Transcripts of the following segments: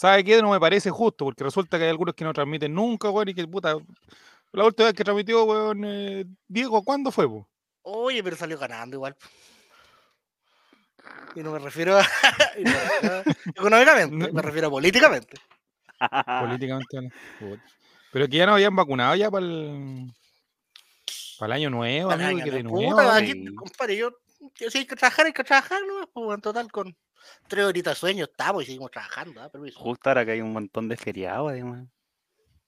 ¿Sabe qué? No me parece justo, porque resulta que hay algunos que no transmiten nunca, weón, y que puta. La última vez que transmitió, weón, eh, Diego, ¿cuándo fue, po? Oye, pero salió ganando igual. Y no me refiero a, y no me refiero a- económicamente, me refiero a políticamente. Políticamente. Pero que ya no habían vacunado ya para el. Para el año nuevo, Para amigo, y año que de nuevo. Puta, aquí, compadre, yo, yo si hay que trabajar, hay que trabajar, ¿no? Pues, en total, con tres horitas de sueño estamos y seguimos trabajando, ¿ah? Justo ahora que hay un montón de feriados, además.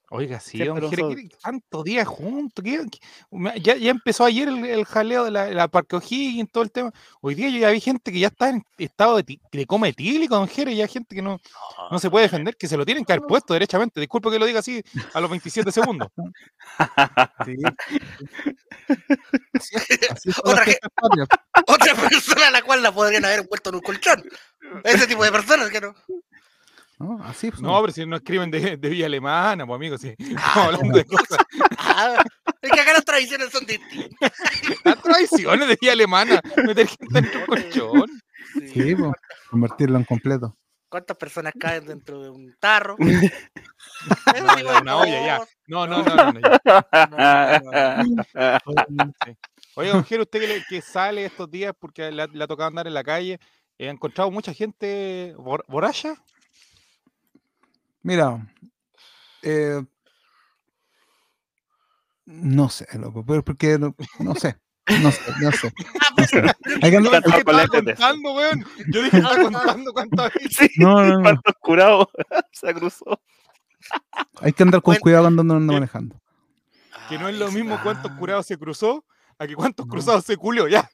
Oiga, sí, don Jere, nosotros- ¿qué- tantos días juntos. ¿qué- qué- me- Ya, ya empezó ayer el, el jaleo de la, la Parque O'Higgins, todo el tema. Hoy día yo ya vi gente que ya está en estado de, de coma etílico, don Jere, ya gente que no, no se puede defender, que se lo tienen que haber puesto derechamente. Disculpe que lo diga así a los 27 segundos. Sí. Así es, así son las Otra. Otra persona a la cual la podrían haber envuelto en un colchón. Ese tipo de personas que no. ¿no? Así son. No, pero si no escriben de, de Villa Alemana, pues amigo, sí. Ah, Estamos hablando de cosas. Ah, es que acá las tradiciones son distintas. Las traiciones de Villa Alemana, meter gente en un colchón. Sí. Sí, po, convertirlo en completo. ¿Cuántas personas caen dentro de un tarro? No, ya, una olla, ya. No, no, no, no, no. Oye, don Jero, usted que, le- que sale estos días porque le ha, le ha tocado andar en la calle, ¿ha encontrado mucha gente bor- borracha? Mira, eh, no sé, loco, pero porque no, no sé, no sé, no sé. no sé. Hay que Estaba contando, weón. Yo dije, estaba contando cuántas veces. Sí, no, no, no, cuántos curados se cruzó. hay que andar con Bueno. cuidado cuando uno anda manejando. Que no es lo mismo cuántos Ah. curados se cruzó a que cuántos No. cruzados se culió, ya.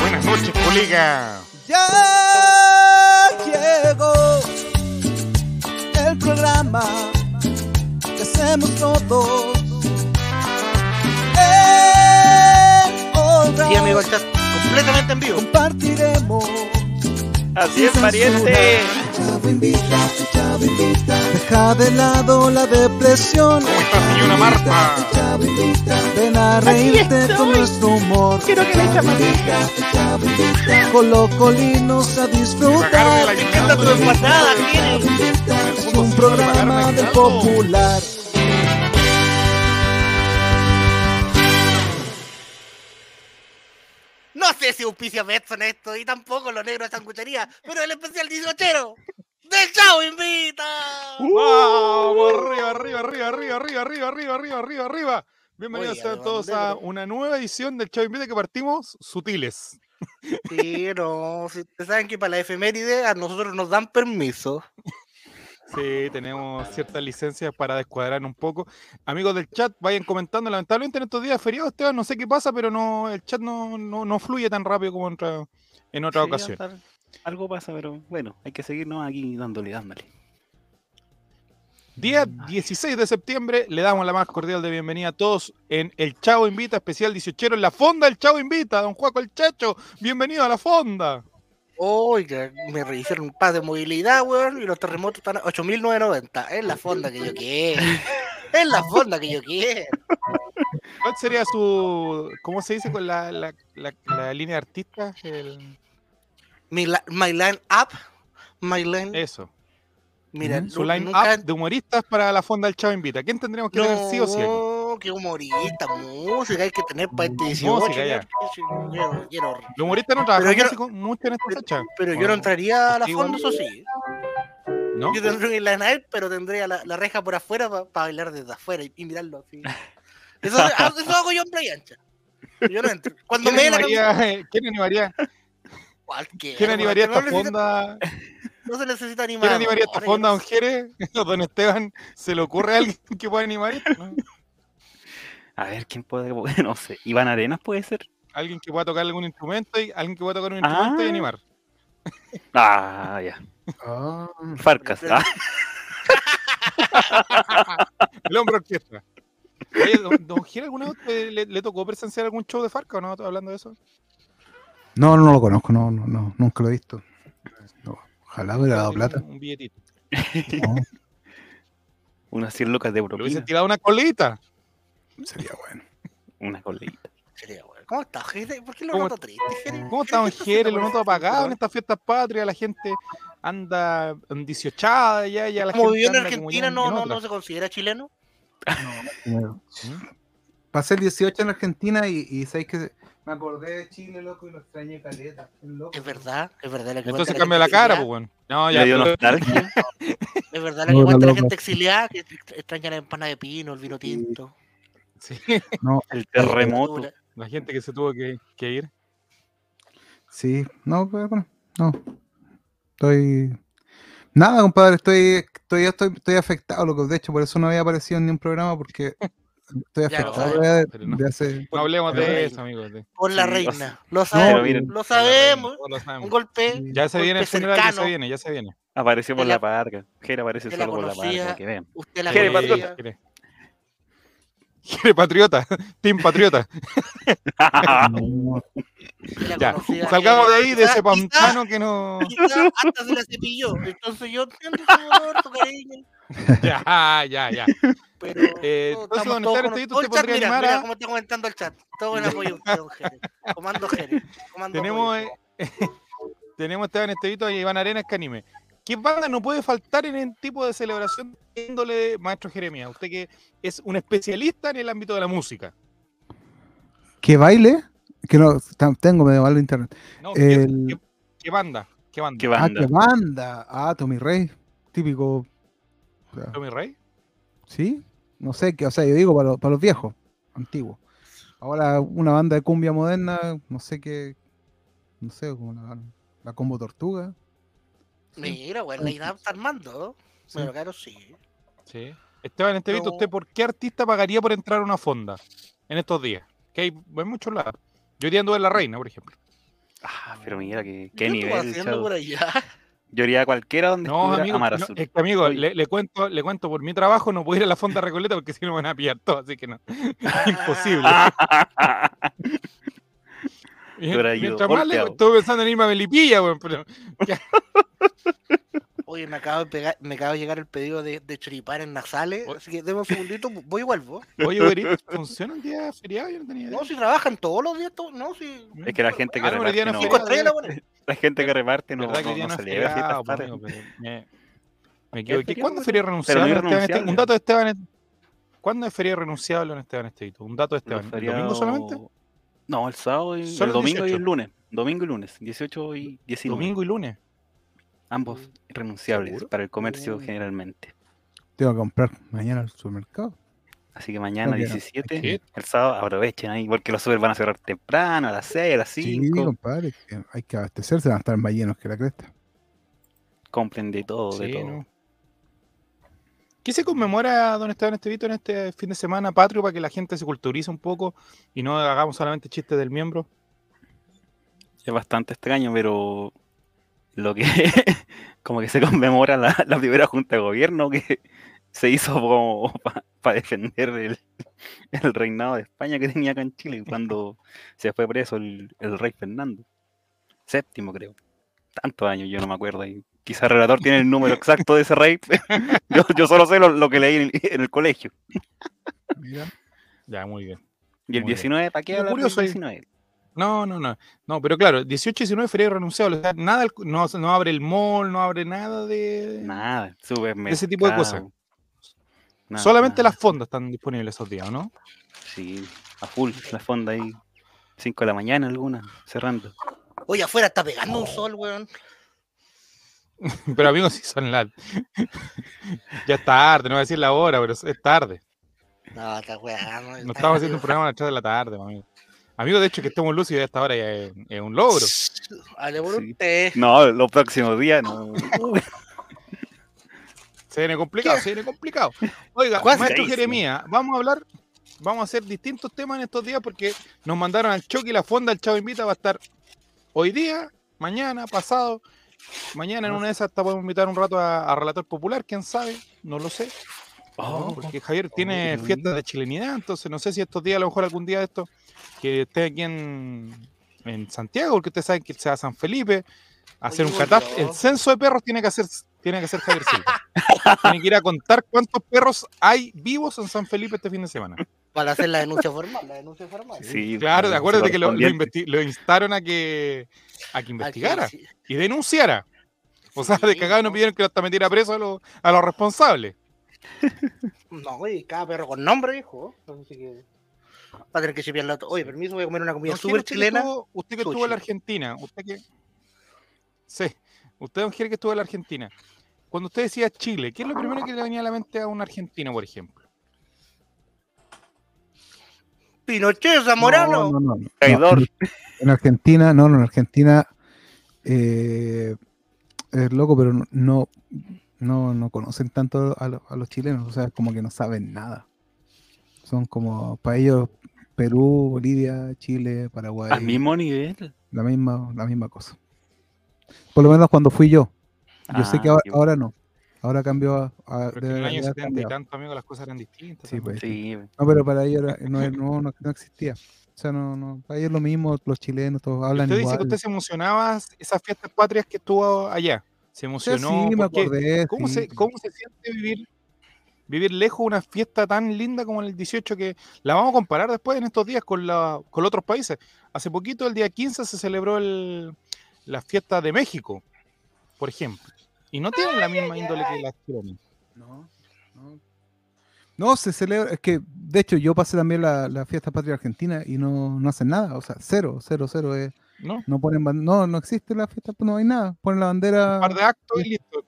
Buenas noches, colega. Ya llegó el programa que hacemos todos. Sí, amigo, estás completamente en vivo. compartiremos. Así es, pariente. Deja de lado la depresión. ¿Cómo está, señora Marta? Chavo invita. Ven a reírte con nuestro humor. Quiero que le. Colocolinos a disfrutar. La Esta tu. Es un programa del popular. No sé si auspicia Betson esto y tampoco los negros de sanguchería, pero el especial 18 del Chavo Invita. ¡Vamos! Arriba, arriba, arriba, arriba, arriba, arriba, arriba, arriba, arriba, arriba. Bienvenidos Oye, sean todos a una nueva edición del Chavo Invita que partimos sutiles. Sí, no, si ustedes saben que para la efeméride a nosotros nos dan permiso. Sí, tenemos ciertas licencias para descuadrar un poco. Amigos del chat, vayan comentando. Lamentablemente en estos días feriados, Esteban, no sé qué pasa, pero no el chat no, no, no fluye tan rápido como en otra, en otra Sí, ocasión. Algo pasa, pero bueno, hay que seguirnos aquí dándole, dándole. Día 16 de septiembre, le damos la más cordial de bienvenida a todos en el Chavo Invita, especial 18 en la fonda del Chavo Invita. Don Juaco el Chacho, bienvenido a la fonda. Oiga, me rehicieron un pas de movilidad, weón, y los terremotos están a 8.990. Es la fonda que yo quiero. Es la fonda que yo quiero. ¿Cuál sería su, cómo se dice con la, la, la- la línea de artistas? El- Mi, my line up, my line. eso, Mira, su line nunca- up de humoristas para la fonda del Chavo Invita. ¿Quién tendríamos que tener sí o sí aquí? No, qué humorista, música hay que tener para este 18. Música, ya. Quiero- quiero- Los humoristas no trabajan no- mucho en esta fecha. Pero yo ¿o no entraría a la igual. eso sí. ¿No? Yo tendría un line up, pero tendría la, la reja por afuera para bailar desde afuera y, y mirarlo así. Eso, ah, eso hago yo en playa ancha. Yo no entro. Cuando ¿Quién me la animaría, eh, ¿quién animaría, Cualquiera, quién animaría no esta necesita- fonda? No se necesita animar. ¿Quién animaría esta fonda, don Jere? Don Esteban, ¿se le ocurre a alguien que pueda animar esto? A ver, ¿quién puede? No sé. Iván Arenas puede ser. Alguien que pueda tocar algún instrumento y alguien que pueda tocar un instrumento y Ah. animar. Ah, ya. Ah, Farcas. Ah, El hombre orquesta. Oye, don, ¿alguna vez le, tocó presenciar algún show de Farca o no? Hablando de eso. No, no lo conozco, no, no, no, nunca lo he visto. No, ojalá hubiera dado plata. Un billetito. No, Unas 100 lucas de Le hubiese tirado una colita. Sería bueno. Una colita. Sería bueno. ¿Cómo estás, Jere? ¿Por qué lo ¿Cómo- noto triste, Jere? ¿Cómo estamos, ¿qué está Jere? Lo noto ese apagado en estas fiestas patrias. La gente anda en 18 ya, ya la Como gente vivió en Argentina, en- no, en no, no se considera chileno. ¿Mm? Pasé el 18 en Argentina y, y sabéis que me acordé de Chile, loco, y lo extrañé caleta. es loco. Es verdad, es verdad. La que Entonces cambia la cara, pues bueno. No, ya. Pero- nostalgia. Es verdad la No, que no, cuenta la gente exiliada que extraña la empana de pino, el vino tinto. Sí, No, El terremoto. la gente que se tuvo que, que ir. sí, no, pues, bueno, no. Estoy. Nada, compadre, estoy, estoy, estoy, estoy afectado, loco. De hecho, por eso no había aparecido en ningún programa, porque estoy afectado de, no. de hace. No hablemos Por la de reina. eso, amigos. de- Por la reina. Lo sabemos, miren, lo sabemos. todos lo sabemos. Un golpe. Ya se viene el funeral, ya se viene, ya se viene. Apareció por la- la parca. Jera aparece solo por la parca, que vean. Usted la Jere, conocía. patriota. Jere. Jere patriota, Team Patriota. No, Ya, salgamos de ahí, de ese pantano que no. hasta se la cepilló. Entonces yo entiendo su cariño. Ya, ya, ya. Pero Eh, todos entonces, don el usted chat, podría mira, animar mira a- cómo está comentando el chat. Todo en apoyo don Jere. Comando Jere. Comando Tenemos, eh, tenemos Esteban Estevito y Iván Arenas que anime. ¿Qué banda no puede faltar en el tipo de celebración de índole, maestro Jeremías? Usted que es un especialista en el ámbito de la música. ¿Qué baile? Que no, tengo medio mal internet. ¿no? ¿Qué, El- qué- qué banda? ¿Qué banda? ¿Qué Ah, banda? qué banda. Ah, Tommy Rey. Típico. o sea, ¿Tommy Rey? ¿Sí? No sé, qué, o sea, yo digo para, los- para los viejos, antiguos. Ahora una banda de cumbia moderna, no sé qué, no sé, como la, la Combo Tortuga. Mira, bueno, la INAP está armando. Sí. Pero claro, sí. Sí. Esteban Estevito, No. ¿usted por qué artista pagaría por entrar a una fonda en estos días? Que hay en muchos lados. Yo iría en La Reina, por ejemplo. Ah, pero mira ¿Qué qué nivel, haciendo chavo. por allá? Yo iría a cualquiera donde No, amigo, no, Azul. es que, amigo, le cuento, le cuento por mi trabajo, no puedo ir a la fonda Recoleta porque si no me van a pillar todo, así que no. Imposible. Ido Mientras más le- estuve pensando en irme a Melipilla, weón, pero Oye, me acaba de, pegar, me acaba de llegar el pedido de, de en nasales, así que deme un segundito, voy y vuelvo. oye, ¿funciona el día feriado? Yo no tenía idea. No, si trabajan todos los días, to- no, si... Es que la gente que Ah, reparte no no, feriado, la gente que reparte no, ¿Verdad que no, celebra feriado, me, me equivoqué. feriado, ¿Cuándo es pero- feria pero renunciable? no es en Esteban Este- renunciable. Un dato de Esteban. es- ¿Cuándo es feria renunciable en Esteban Estevito? Un dato de Esteban. ¿El domingo solamente? No, el sábado, y, el domingo y 18. el lunes. Domingo y lunes, 18 y 19. Domingo y lunes. Ambos irrenunciables ¿Seguro? para el comercio Uh. generalmente. Tengo que comprar mañana al supermercado. Así que mañana no. 17, ¿Qué? el sábado aprovechen ahí porque los super van a cerrar temprano, a las 6, a las Sí, 5. compadre, que hay que abastecerse, van a estar más llenos que la cresta. compren de todo, de Sí, todo. ¿no? ¿Qué se conmemora, don Esteban Estevito, en este fin de semana patrio para que la gente se culturice un poco y no hagamos solamente chistes del miembro? Es bastante extraño, pero lo que como que se conmemora la, la primera junta de gobierno que se hizo como para defender el, el reinado de España que tenía acá en Chile cuando se fue preso el, el rey Fernando. Séptimo, creo. Tantos años, yo no me acuerdo. Y quizá el relator tiene el número exacto de ese rey. yo, yo solo sé lo, lo que leí en el, en el colegio. Mira, Ya, muy bien. Y el Muy bien. 19, ¿para qué hablar del curioso es- 19? No, no, no. No, pero claro, 18 y 19 feria renunciable. O sea, nada, no, no abre el mall, no abre nada de. Nada, supermercado. ese tipo de cosas. Nada, Solamente nada. las fondas están disponibles esos días, ¿no? Sí, a full, la fonda ahí. 5 de la mañana alguna, cerrando. Oye, afuera está pegando un sol, weón. Pero amigos, si son las. ya es tarde, no voy a decir la hora, pero es tarde. No, está weón. No estamos haciendo un programa a las 3 de la tarde, amigo. Amigo, de hecho, que estemos lúcidos a esta hora ya es, es un logro. Hable por Sí. usted. No, los próximos días no. Se viene complicado, se viene complicado. Oiga, maestro. Jeremías, vamos a hablar, vamos a hacer distintos temas en estos días porque nos mandaron al choque y la fonda, el Chavo Invita va a estar hoy día, mañana, pasado. Mañana en una de esas hasta podemos invitar un rato a, a Relator Popular, quién sabe, no lo sé. Oh, porque Javier tiene oh. fiestas de chilenidad, entonces no sé si estos días, a lo mejor algún día de esto, que esté aquí en, en Santiago, porque ustedes saben que se va a San Felipe a hacer un Oye, catástrofe. El censo de perros tiene que hacer, tiene que hacer Javier Silva. tiene que ir a contar cuántos perros hay vivos en San Felipe este fin de semana. Para hacer la denuncia formal, la denuncia formal. Sí, Claro, de acuerdo de que lo, lo, lo instaron a que, a que Aquí, investigara sí. y denunciara. O sea, de cagado no pidieron que hasta metiera preso a los, a los responsables. No, oye, cada perro con nombre, hijo. Así que va a tener que chipear la Oye, permiso, voy a comer una comida súper Jere, usted que chilena. estuvo- usted que estuvo en la. Argentina, usted que. Sí, usted, don Jere, que estuvo en la Argentina. Cuando usted decía Chile, ¿qué es lo primero que le venía a la mente a un argentino, por ejemplo? Pinochet, Zamorano. No, no, no, no. Traidor. No, en- en Argentina, no, no, en Argentina eh, es loco, pero no, no, no, no conocen tanto a, lo- a los chilenos, o sea, como que no saben nada. Son como, para ellos, Perú, Bolivia, Chile, Paraguay, Al mismo nivel. la misma, la misma cosa. Por lo menos cuando fui yo. Yo sé Ah, que ahora, qué ahora no. Ahora cambió a, a- en el año haber 70 y tanto, amigo, las cosas eran distintas. Sí, pues. Sí, No, pero para ellos no, no, no, no existía. O sea, no, no, para ellos lo mismo, los chilenos, todos hablan usted igual. dice que usted se emocionaba esas fiestas patrias que estuvo allá. Se emocionó. sí, me acordé. ¿Cómo, sí. se, ¿Cómo se siente vivir, vivir lejos de una fiesta tan linda como el 18 que la vamos a comparar después en estos días con, la, con otros países? Hace poquito, el día 15, se celebró el, la fiesta de México, por ejemplo. Y no tienen la misma índole que las chilenas. No, no. No, se celebra, es que de hecho yo pasé también la, la fiesta patria argentina y no, no hacen nada, o sea, cero, cero, cero, eh, ¿no? no ponen, no, no existe la fiesta, pues no hay nada, ponen la Un bandera, par de actos y listo.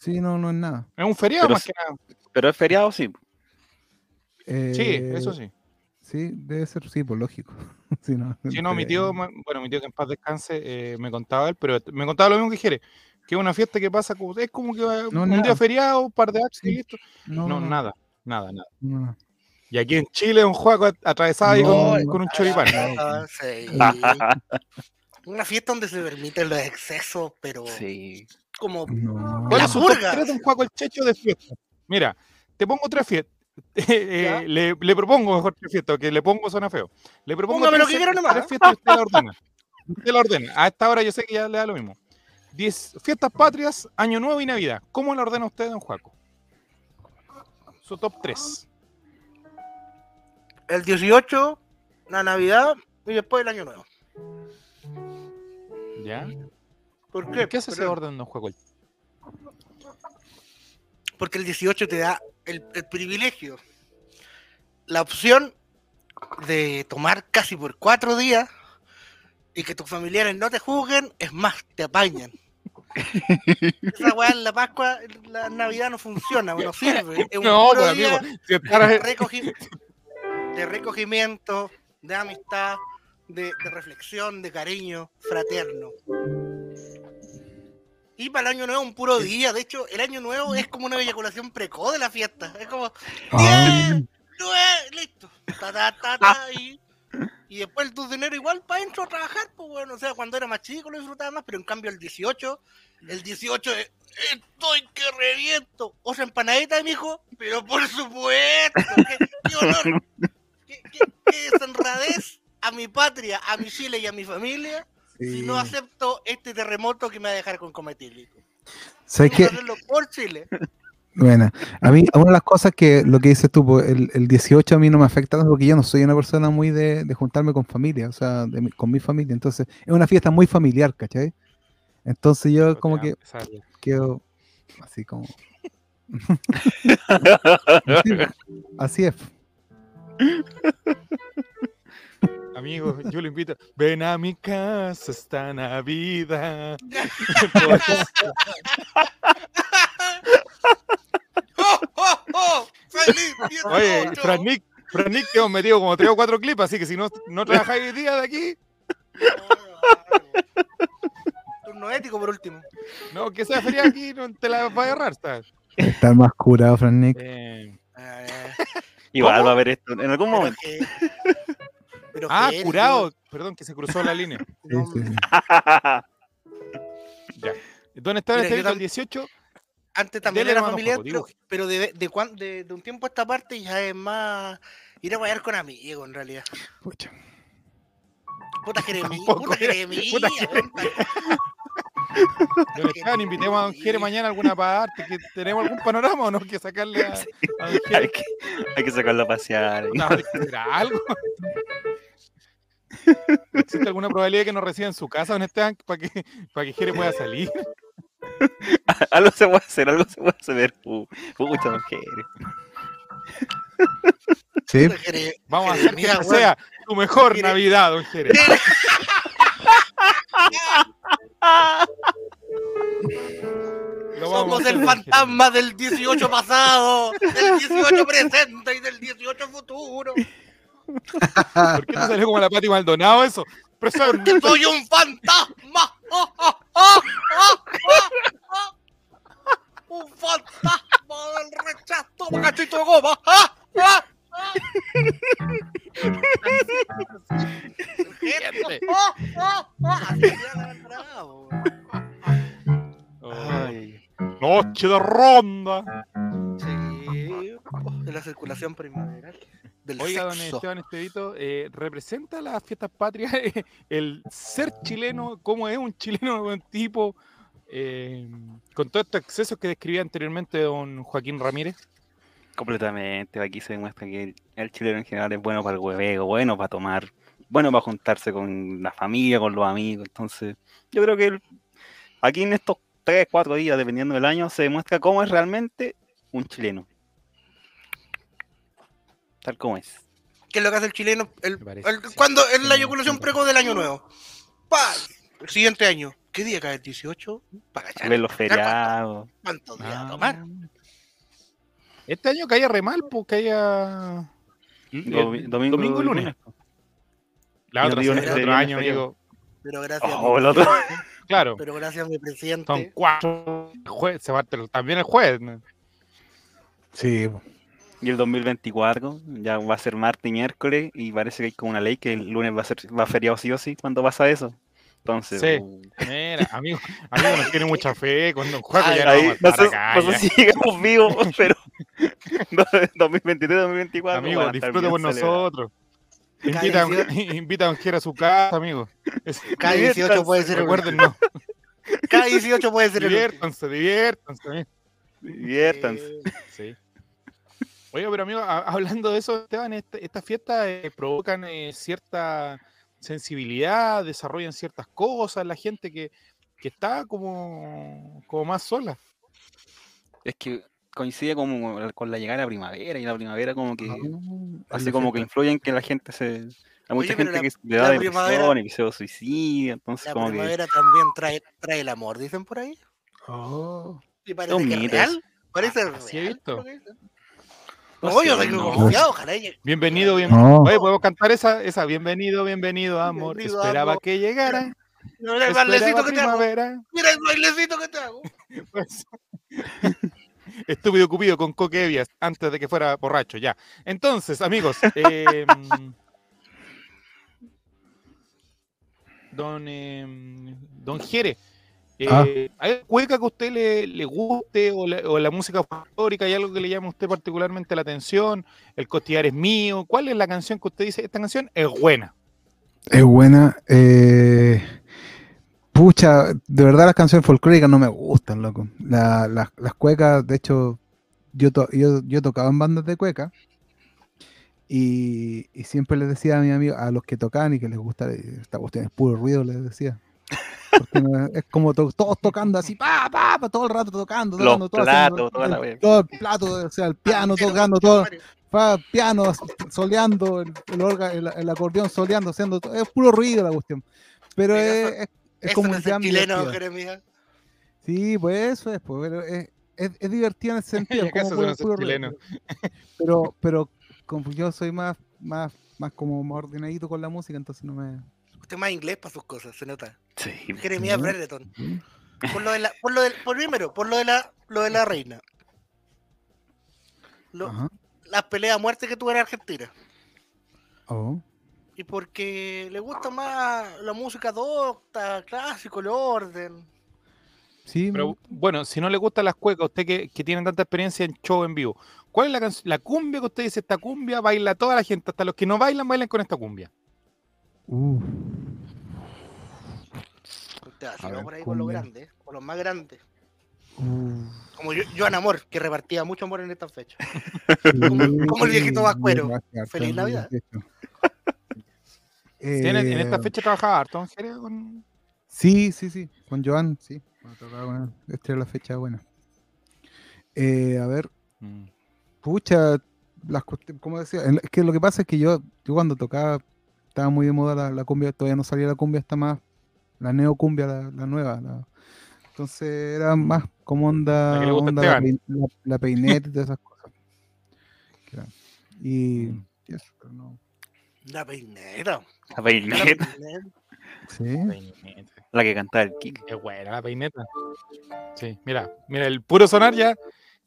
sí, no, no es nada. Es un feriado Pero más que nada. Pero es feriado, sí. Sí, Eh, eso sí. Sí, debe ser, sí, por lógico. Sí, no, Sí, no, mi tío, bueno, mi tío que en paz descanse, eh, me contaba él, pero me contaba lo mismo que Jere, que es una fiesta que pasa, como, es como que va No, un nada. día feriado, un par de actos y listo. No, No, no, nada, nada, nada. no. Y aquí en Chile un juego atravesado ahí con, no. con un choripán. Ah, sí. Una fiesta donde se permiten los excesos, pero Sí. como No. ¿Cuál La es su top purga. tres de un juego el checho de fiesta? Mira, te pongo tres fiestas. Eh, Ya. le, le propongo mejor tres fiestas, que le pongo suena feo. Le propongo Póngame lo tres, que quiera nomás, tres ¿eh? fiestas y usted la ordena. Usted la ordena. A esta hora yo sé que ya le da lo mismo. Diez fiestas patrias, Año Nuevo y Navidad. ¿Cómo la ordena usted, don Juaco? Su top 3. el 18, la Navidad y después el Año Nuevo. ¿Ya? ¿Por qué? ¿Qué hace ese orden, don Juaco? Porque el 18 te da el, el privilegio, la opción de tomar casi por cuatro días y que tus familiares no te juzguen, es más, te apañan. Esa weá en la Pascua, la Navidad no funciona, no sirve. Es un No, puro pues, día amigo. si estar- de, recogi- de recogimiento, de amistad, de, de reflexión, de cariño fraterno. Y para el año nuevo un puro día. De hecho, el año nuevo es como una eyaculación precoz de la fiesta. Es como 10, 9, listo. Ta, ta, ta, ta, y, y después el 2 de enero igual para adentro a trabajar. Pues bueno, o sea, cuando era más chico lo disfrutaba más, pero en cambio el 18, el 18 es, estoy que reviento. O sea, empanadita, mijo, pero por supuesto. Qué, qué honor, qué, qué- qué desenradez a mi patria, a mi Chile y a mi familia si no acepto este terremoto que me va a dejar con cometílico. Por Chile. Bueno, a mí, una de las cosas que lo que dices tú, el, el 18 a mí no me afecta tanto porque yo no soy una persona muy de, de juntarme con familia, o sea, de con mi familia. Entonces, es una fiesta muy familiar, ¿cachai? Entonces yo como que quedo así como... Sí, así es. Amigo, yo lo invito. Ven a mi casa esta Navidad. ¡Oh, oh, oh! ¡Feliz 18! Oye, Fran Nick, Fran Nick, te hemos metido como tres o cuatro clips, así que si no, no trabajáis hoy día de aquí, Turno ético por último. no, que sea feriado aquí, no te la vas a agarrar, ¿sabes? Estar más curado, Fran Nick. Eh, Igual ¿Cómo? va a haber esto en algún pero momento. que- pero ah, que él, curado. Perdón, que se cruzó la línea. Sí, sí, sí. Ya. ¿Dónde está este el tam- 18? Antes también Dele, era hermano familiar, Joco, pero, pero de, de, cuan- de, de un tiempo a esta parte ya es más ir a guayar con amigos, en realidad. Pucha. Puta Tampoco puta Jeremías. puta invitemos a Don Jere mañana a alguna parte. Que ¿Tenemos algún panorama o no? Que sacarle a, a Don Hay que, hay que sacarlo a pasear. No, ¿será algo? ¿Existe alguna probabilidad de que nos reciba en su casa, Don Esteban, para que, para que Jere pueda salir? algo se puede hacer, algo se puede hacer. Uh, Pucha, don Jere. Sí, Vamos a hacer que sea tu mejor Navidad, Don Jere. Lo vamos a Somos el fantasma del 18 pasado, del 18 presente y del 18 futuro. ¿Por qué te salió como la Pati Maldonado eso? Presente. ¡Que soy un fantasma! ¡Oh, oh, oh, oh, oh, oh! ¡Un fantasma del rechazo! ¡Cachito de goma! ¡Ah, ah, ah! ¡Oh, oh, oh! Ay, Noche de ronda. Sí, oh, de la circulación primaveral. Del Oiga, don. Esteban Estevito, eh, ¿representa las fiestas patrias el ser chileno? ¿Cómo es un chileno buen tipo? eh, con todos estos excesos que describía anteriormente don Joaquín Ramírez. completamente. Aquí se demuestra que el, el chileno en general es bueno para el hueveo, bueno para tomar, bueno para juntarse con la familia, con los amigos. Entonces, yo creo que el- aquí en estos 3, 4 días, dependiendo del año, se demuestra cómo es realmente un chileno. Tal como es. ¿Qué es lo que hace el chileno? El, Me parece el- que sí. cuando es la eyaculación sí. precoz del año nuevo. ¡Pa! El siguiente año. ¿Qué día cae el 18? Para. Ver los feriados. ¿Cuántos días Ah. a tomar? Este año caía re mal, pues caía. El domingo, domingo y lunes. La otra digo el otro año. Pero gracias. Oh, mi- el otro. Claro, Pero gracias, mi presidente. son cuatro. se el- también el jueves. ¿no? sí. Y el 2024 ya va a ser martes y miércoles y parece que hay como una ley que el lunes va a ser va feriado sí o sí. ¿Cuándo pasa eso? Entonces, Sí. uh, Mira, amigo, amigo nos tiene mucha fe. Cuando juega Ay, ya no ahí, a sé, acá, no sé ya. si llegamos vivos, pero 2023, 2024. Amigo, a disfrute celebrados. nosotros. Invita, a un- invita a un a su casa, amigo. Cada 18 puede ser el Recuerden, no. Cada 18 puede ser. Diviértanse, diviértanse. Diviértanse. Sí. Oye, pero amigo, a- hablando de eso, Esteban, este- estas fiestas eh, provocan eh, cierta sensibilidad, desarrollan ciertas cosas, la gente que, que está como, como más sola. Es que coincide como con la llegada de la primavera y la primavera como que Ah, así la como que fiesta. influye en que la gente se... Hay mucha Oye, gente la- que le da depresión y que se suicida, entonces La como que... primavera también trae, trae el amor, dicen por ahí. Oh. Y parece un que es real. Parece Ah, sí he real. visto. Confiado, Bienvenido, bien. No. Oye, podemos cantar esa, esa. Bienvenido, bienvenido, amor. Bienvenido, Esperaba amor. que llegara. Mira el bailecito que te hago. Mira el bailecito que te hago. Pues, Estúpido Cupido con coquevias antes de que fuera borracho, ya. Entonces, amigos, eh, don, eh, don Jere, eh, Ah. ¿hay cueca que a usted le, le guste o la, o la música folclórica? ¿Hay algo que le llame a usted particularmente la atención? ¿El costillar es mío? ¿Cuál es la canción que usted dice? Esta canción es buena. Es buena. eh, pucha, de verdad las canciones folclóricas no me gustan, loco. La- las- las cuecas, de hecho, yo, to- yo, yo tocaba en bandas de cueca y, y siempre les decía a mis amigos, a los que tocaban y que les gusta, esta cuestión es puro ruido, les decía. No- es como to- todos tocando así, pa, pa, pa, todo el rato tocando, Los tocando, haciendo platos, toda la el- todo el plato, o sea, el piano tocando, todo, pa, piano soleando, el, el, orga- el, el acordeón soleando, haciendo todo, es puro ruido la cuestión. Pero Mira, es, es, como no un es chileno. Jeremías. Sí, pues eso es, pues, pero es, es, es divertido en ese sentido. Pero, pero como yo soy más, más, más como más ordenadito con la música, entonces no me. Usted más inglés para sus cosas, se nota. Sí, Jeremías. Por lo de la, por lo del, por primero, por lo de la, lo de la reina. Lo- las peleas a muerte que tuvo en Argentina. Oh. Y porque le gusta más la música docta, clásico, el orden. Sí, Pero bueno, si no le gustan las cuecas, usted que, que tiene tanta experiencia en show en vivo, ¿cuál es la, canc- la cumbia que usted dice? Esta cumbia baila toda la gente, hasta los que no bailan, bailan con esta cumbia. Uh, Te vas A ver, por ahí con los grandes, con los más grandes. Uh, Como yo, Joan Amor, que repartía mucho amor en estas fechas. Como- como el viejito Vascuero. Gracias, Feliz Navidad. en, en esta Eh, fecha trabajaba harto, con... Sí, sí, sí. Con Joan, sí. Me tocaba con él. Esta era la fecha buena. Eh, a ver, Mm. pucha, las como decía, es que lo que pasa es que yo, yo cuando tocaba, estaba muy de moda la, la cumbia, todavía no salía la cumbia, está más, la neocumbia, la, la nueva. la- entonces era más como onda, La onda la, Esteban. pein- la, la peineta y todas esas cosas. Que era- Y, Mm. y eso, pero no. La peineta. La peineta. Sí. Peineta. la que cantaba el Kik. Qué buena la peineta. Sí, mira, mira, el puro sonar ya.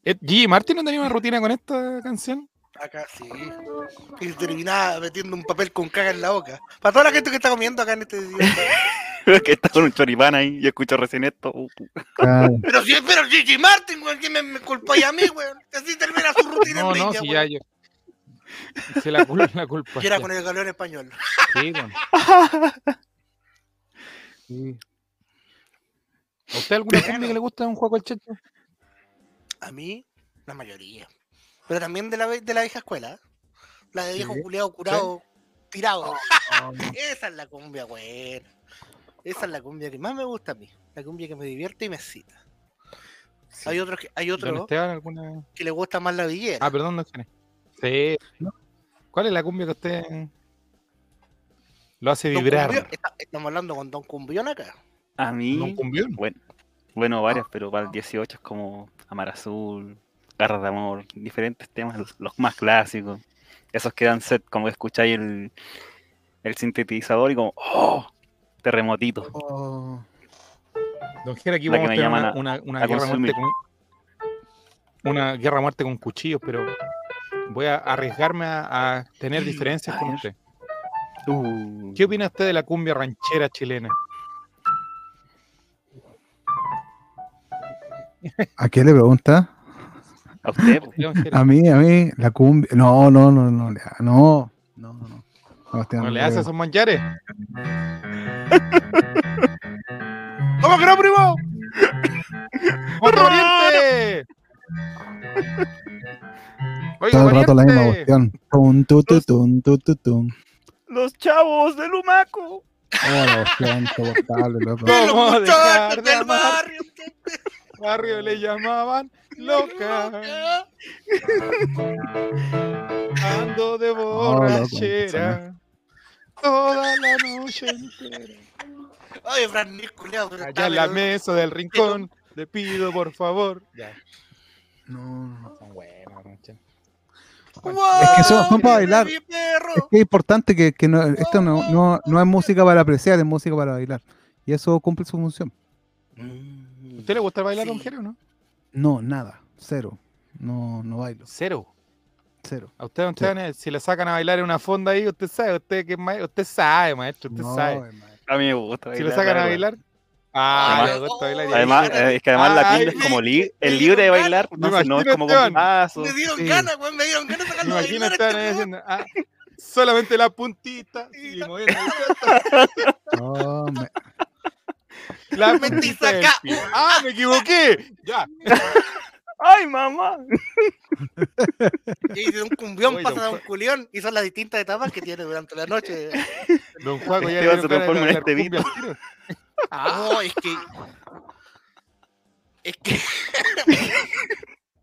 Eh, Gigi Martin no tenía una rutina con esta canción. Acá sí. Y terminaba metiendo un papel con caga en la boca. Para toda la gente que está comiendo acá en este día. que está con un choripán ahí. Yo escucho recién esto. uh, uh. Claro. Pero si pero Gigi Martin, weón, que me, me culpáis a mí. Que así termina su rutina No, en no, Viña, si ya yo. Se la culpa, la culpa. Y era con el galeón español. Sí, bueno. Sí. ¿A usted alguna cumbia que le gusta un juego al checho? A mí, la mayoría. Pero también de la, de la vieja escuela. La de viejo Sí. culiado curado, tirado. Oh, Esa es la cumbia buena. Esa es la cumbia que más me gusta a mí. La cumbia que me divierte y me excita. Hay otros que, hay ¿Don otro Esteban alguna? que le gusta más la villera. Ah, perdón, no Jere. Sí. ¿Cuál es la cumbia que usted lo hace Don vibrar? Cumbión- está- estamos hablando con Don Cumbión acá. A ¿Don mí, Cumbión? bueno, bueno, varias, pero para el 18 es como Amar Azul, Garras de Amor, diferentes temas, los, los más clásicos. Esos que dan set, como que escucháis el, el sintetizador y como, ¡oh! Terremotito. oh. Don Jere, aquí La que vamos a tener una, una, una a guerra a muerte con una guerra muerte con cuchillos, pero voy a arriesgarme a, a tener diferencias con usted. Uh, ¿Qué opina usted de la cumbia ranchera chilena? ¿A qué le pregunta? A usted, A mí, a mí, la cumbia. No, no, no, no, no, no, no, no. No, Esteban, ¿No le no hace le- esos manchares? ¿Cómo que no, primo? ¡Otro pariente! Oiga, Todo el rato la misma cuestión. Tun, tu, tu, tun, tu, tu, tun. Los chavos del Humaco. Oh, la cuestión insoportable, loco. ¿Cómo De los muchachos de del barrio. Barrio le llamaban loca. Ando de borrachera. Toda la noche entera. Oye, Fran Nis, culiao, pero Allá en la mesa del rincón. Le pido por favor. Ya. No, no. Son buenas, mancha. Es que son- son para bailar. Es que es importante que, que no, esto no, no, no es música para apreciar, es música para bailar. Y eso cumple su función. Mm. ¿Usted le gusta bailar, Sí. don Jere, o no? No, nada. Cero. No, no bailo. Cero. Cero. A usted, don Esteban, si le sacan a bailar en una fonda ahí, usted sabe, usted que usted sabe, maestro, usted No, sabe. hermano. A mí me gusta. Si le bailar, sacan a bailar. Ah, Además- le gusta bailar. y Además, eh, es que además la cumbia es como me- li- me el libre de bailar, Me entonces no es como con pasos. Me dieron Sí. ganas, weón, me dieron ganas de Me sacarlo a imagino bailar estaban este diciendo, ah, solamente la puntita y moviendo el- No, me- la del saca. Ah, me equivoqué. Ya. ¡Ay, mamá! Y de un cumbión Oye, pasa a un culión y son las distintas etapas que tiene durante la noche. Don Juaco ya Esteban le se transforma en este tiro. Ah, es que. Es que.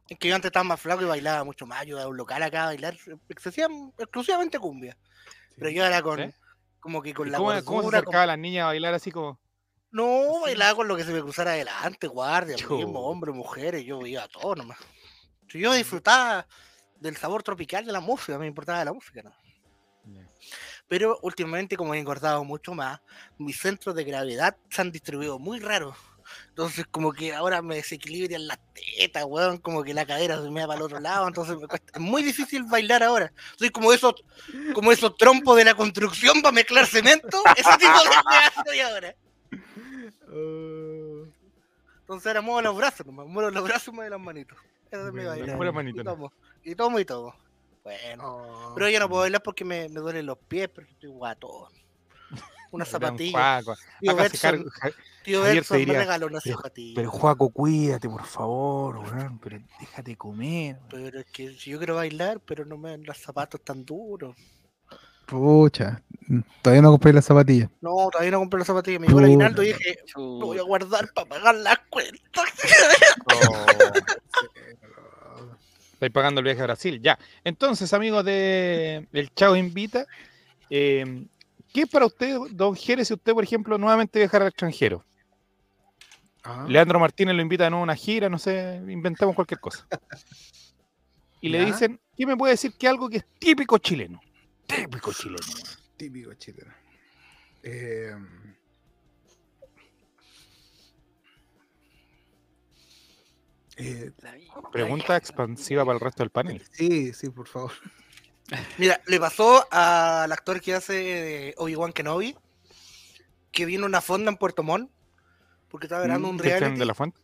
es que yo antes estaba más flaco y bailaba mucho más. Yo iba a un local acá a bailar exclusivamente cumbia. Pero yo era con. ¿Eh? Como que con ¿Y la ¿Cómo, cómo se gordura, acercaba a las niñas a bailar así como? No, bailaba con lo que se me cruzara adelante, guardia, mismo, hombres, mujeres, yo iba a todo nomás. Yo disfrutaba del sabor tropical de la música, me importaba la música, ¿no? Pero últimamente, como he engordado mucho más, mis centros de gravedad se han distribuido muy raros. Entonces, como que ahora me desequilibran las tetas, weón, como que la cadera se me va para el otro lado, entonces me cuesta, es muy difícil bailar ahora. Soy como esos, como esos trompos de la construcción para mezclar cemento, ese tipo de weá soy ahora. Entonces ahora muevo los brazos, nomás, muevo los brazos y muevo las manitos. Eso es mi manito, Y ¿no? tomo, y tomo y tomo. Bueno, pero yo no puedo bailar porque me, me duelen los pies, porque estoy guatón. Una zapatilla. Juaco. Tío Betson me regaló una pero- zapatilla. Pero Juaco, cuídate, por favor. Pero déjate comer. Pero es que yo quiero bailar, pero no me dan los zapatos tan duros. Pucha, todavía no compré las zapatillas. No, todavía no compré las zapatillas. Me llegó el aguinaldo y dije, lo voy a guardar para pagar las cuentas. Estáis pagando el viaje a Brasil, ya. Entonces, amigos de El Chavo Invita, eh, ¿qué es para usted, don Jerez, si usted, por ejemplo, nuevamente viajar al extranjero? Ah. Leandro Martínez lo invita a una gira, no sé, inventamos cualquier cosa. Y le Ya. dicen, ¿qué me puede decir que algo que es típico chileno? Típico chileno. Típico chileno. Eh, eh, Pregunta expansiva para el resto del panel. sí, sí, por favor. Mira, le pasó al actor que hace Obi-Wan Kenobi, que vino a una fonda en Puerto Montt, porque estaba grabando un Cristian reality. de la Fuente.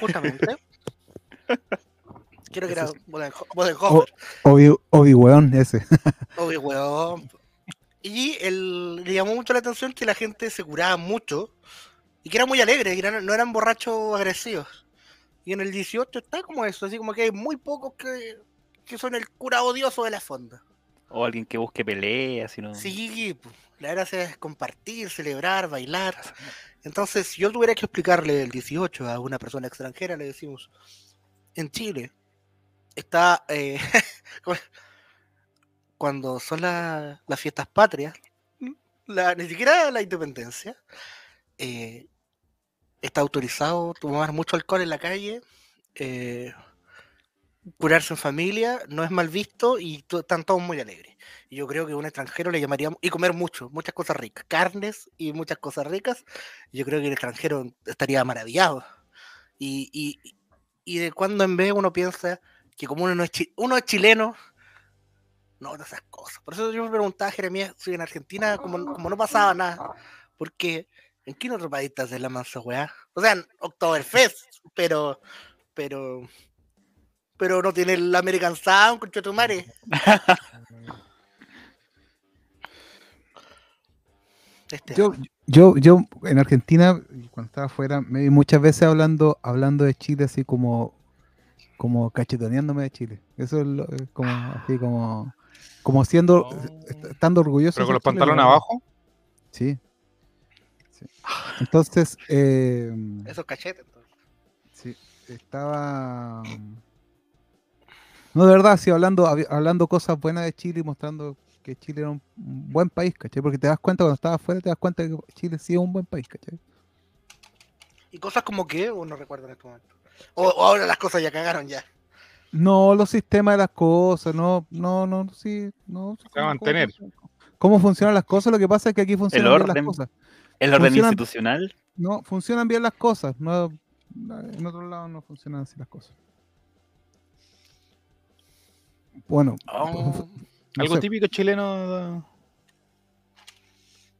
Justamente. Creo que era Bodenhofer. Obi, Obi weón, ese. Obi, weón. Y él, le llamó mucho la atención que la gente se curaba mucho y que era muy alegre, que eran- no eran borrachos agresivos. Y en el 18 está como eso, así como que hay muy pocos que, que son el cura odioso de la fonda. O alguien que busque peleas, sino... Sí, pues, la gracia es compartir, celebrar, bailar. Entonces, si yo tuviera que explicarle el 18 a una persona extranjera, le decimos, en Chile está, eh, cuando son la- las fiestas patrias, ni siquiera la independencia, eh, está autorizado tomar mucho alcohol en la calle, eh, curarse en familia, no es mal visto y están todos muy alegres. Y yo creo que a un extranjero le llamaría, y comer mucho, muchas cosas ricas, carnes y muchas cosas ricas, yo creo que el extranjero estaría maravillado. Y, y, y de cuando en vez uno piensa que como uno, no es, chi- uno es chileno, no, de esas cosas. Por eso yo me preguntaba, Jeremías, si en Argentina como, como no pasaba nada, porque ¿en qué otro país te haces la mansa weá? O sea, en Oktoberfest, pero, pero, pero no tiene el American Sound, con tu madre. Este, Yo, yo, yo en Argentina, cuando estaba afuera, me vi muchas veces hablando, hablando de Chile así como, como cachetoneándome de Chile. Eso es lo- es como así como, como siendo, Oh. est- estando orgulloso. Pero con los pantalones ¿no? abajo. Sí. Sí. Entonces, eh, esos cachetes. entonces. sí, estaba. No, de verdad, sí, hablando, hablando cosas buenas de Chile y mostrando que Chile era un buen país, ¿cachai? Porque te das cuenta cuando estás afuera, te das cuenta que Chile sí es un buen país, ¿cachai? Y cosas como que, o no recuerdo en este momento. O, o ahora las cosas ya cagaron ya. No, los sistemas de las cosas, no, no, no, sí, no. Se va a mantener. Cómo, cómo funcionan las cosas? Lo que pasa es que aquí funcionan bien las orden. cosas. El orden Funcionan- institucional. No, funcionan bien las cosas. No, en otro lado no funcionan así las cosas. Bueno, Oh, no Algo sé, típico chileno.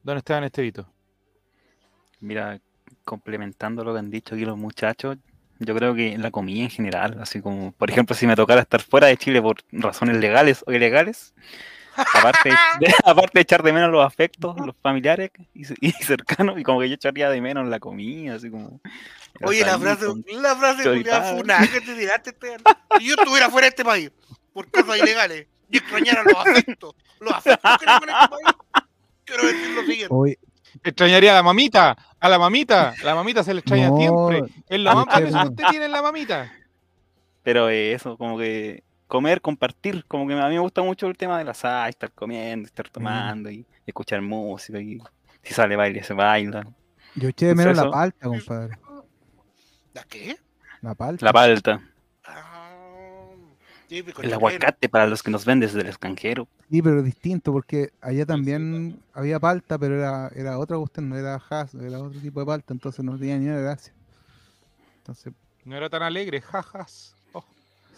Don Esteban Estevito. Mira, complementando lo que han dicho aquí los muchachos, yo creo que la comida en general, así como, por ejemplo, si me tocara estar fuera de Chile por razones legales o ilegales, aparte de, aparte de echar de menos los afectos, los familiares y, y cercanos, y como que yo echaría de menos la comida, así como... Oye, la frase, la frase funada que te tiraste, Esteban. Si yo estuviera fuera de este país por cosas ilegales y extrañara los afectos, los afectos que tengo en este país, quiero decir lo siguiente. hoy, Extrañaría a la mamita. A la mamita. La mamita se le extraña No, siempre. Es lo más que usted tiene en la mamita. Pero eh, eso, como que comer, compartir, como que a mí me gusta mucho el tema de la sal, estar comiendo, estar tomando y escuchar música y si sale baile se baila. yo eché de menos la palta, compadre. ¿La qué? La palta. La palta, Ah, típico el aguacate para los que nos ven desde el extranjero. Sí, pero distinto, porque allá también había palta, pero era, era otra cuestión, no era has, era otro tipo de palta, entonces no tenía ni una gracia. Entonces, No era tan alegre. Jajas. Oh,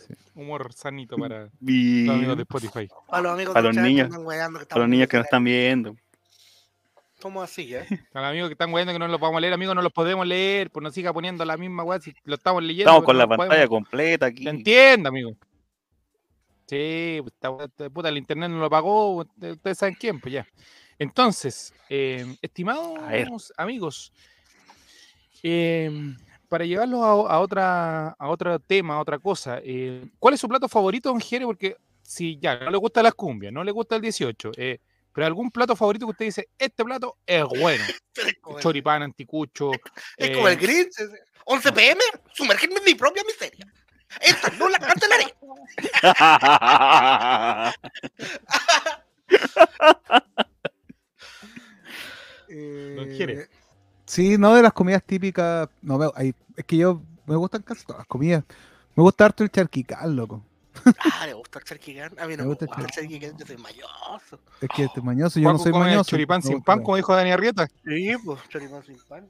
sí. humor sanito para Y los amigos de Spotify. A los amigos los chat que niños, andan weando que a los niños que nos están viendo. Somos así, ¿eh? A los amigos que están viendo que no los vamos a leer, amigos, no los podemos leer. Pues no siga poniendo la misma weá si lo estamos leyendo. Estamos con no la pantalla podemos- completa aquí. Se entiende, amigo. Sí, pues, weá- esta puta, el internet no lo pagó. Ustedes ustedes saben quién, pues ya. Entonces, eh, ver. estimados amigos, eh, para llevarlos a, a otra, a otro tema, a otra cosa, eh, ¿cuál es su plato favorito, don Jere? Porque si ya no le gusta las cumbias, no le gusta el 18, eh, pero algún plato favorito que usted dice, este plato es bueno. Choripán, anticucho. es como el eh, Grinch. ese. 11 pm, sumergirme en mi propia miseria. Esto no la cancelaré. Don Jere. Eh, Sí, no de las comidas típicas. No, veo, hay- es que yo me gustan casi todas las comidas. Me gusta harto el charquical, loco. Ah, le gusta el charquicán. A mí no Me me gusta gusta el charquicán, yo soy mayoso. Es que este mañoso, yo no soy mañoso. Choripán sin pan, como dijo Dani Arrieta. Sí, pues, choripán sin pan.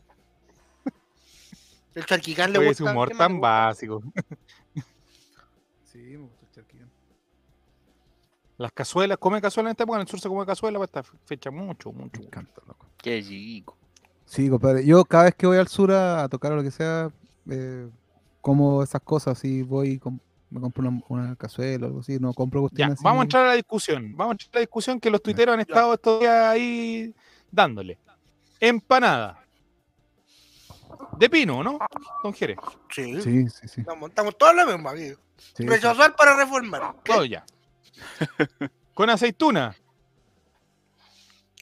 El charquicán le Oye, gusta. ese humor ¿qué más le tan básico. Sí, me gusta el charquical. Las cazuelas, come cazuela en esta época, en el sur se come cazuela para esta fecha mucho, Me mucho. encanta, loco. Qué chico. Sí, compadre. Yo cada vez que voy al sur a, a tocar o lo que sea, eh, como esas cosas. Si voy, me compro una, una cazuela o algo así. No compro Ya, cuestiones así. vamos a entrar a la discusión. Vamos a entrar a la discusión que los tuiteros han estado estos días ahí dándole. Empanada. De pino, ¿no? Don Jerez. Sí. Sí, sí, sí. Estamos, estamos todos en la misma, amigo. sí, sí. Rechazar para reformar. ¿Qué? Todo ya. Con aceituna.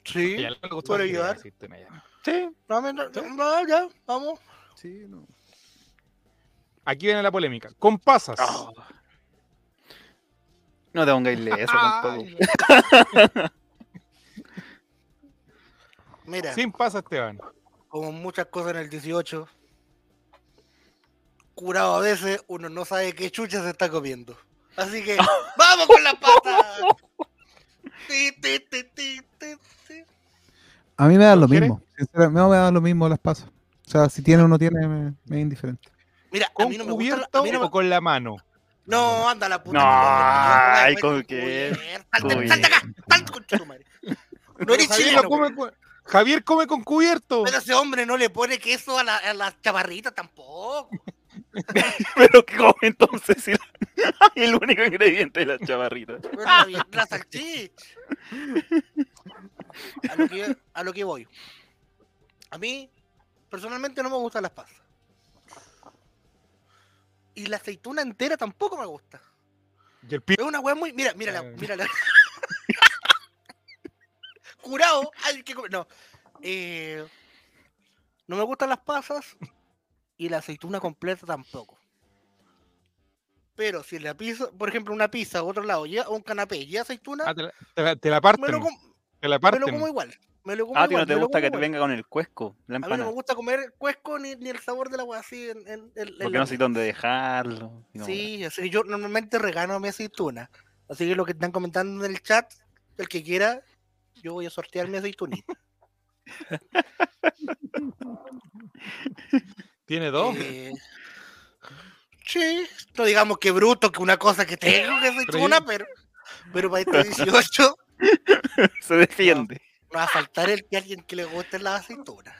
Sí. Ya, le gustó ¿Puedo la ayudar? aceituna, ya. Sí, No, me- no, no, ya, vamos. Sí, no. aquí viene la polémica. Con pasas. Ah. No te pongáis eso tampoco. Mira, Sin pasas, Esteban. Como muchas cosas en el 18, curado a veces, uno no sabe qué chucha se está comiendo. Así que, ¡vamos con! Ti, ti, ti, ti, ti. A mí me da ¿Lo mismo. Sinceramente, no me da lo mismo las pasas. O sea, si tiene o no tiene, me, me es indiferente. Mira, a ¿Con mí no me gusta. la- cubierto A mí no, me- o con la mano? no, anda la puta. No, ay, no, ¿con no, qué? Salte, acá, salte con tu madre. No eres chileno, come Javier come con cubierto. pero ese hombre no le pone queso a la, a la chaparrita tampoco. Pero ¿qué come entonces si la- el único ingrediente es la chavarrita? Pero la, la salchicha. A lo, que, a lo que voy. A mí, personalmente, no me gustan las pasas. Y la aceituna entera tampoco me gusta. Y el pi- Es una weá muy. Mira, mira, Ay. Curado, hay que comer. No. Eh, no me gustan las pasas y la aceituna completa tampoco. Pero si la pizza, por ejemplo, una pizza a otro lado, ya un canapé y aceituna, Ah, te, la, te la- te la me, parten. lo com- te la me lo como igual. Me lo como Ah, a ti igual, no te me gusta que te venga con el cuesco, la A mí no me gusta comer cuesco ni, ni el sabor de la weá así en, en- en- en Porque no sé dónde dejarlo. no- Sí, así yo normalmente regano mi aceituna. Así que lo que están comentando en el chat, el que quiera, yo voy a sortear mi aceitunita. Tiene dos. Eh, sí, no digamos que bruto, que una cosa que tengo que aceituna, pero, pero para este 18 Se defiende. no va a faltar el que alguien que le guste las aceitunas.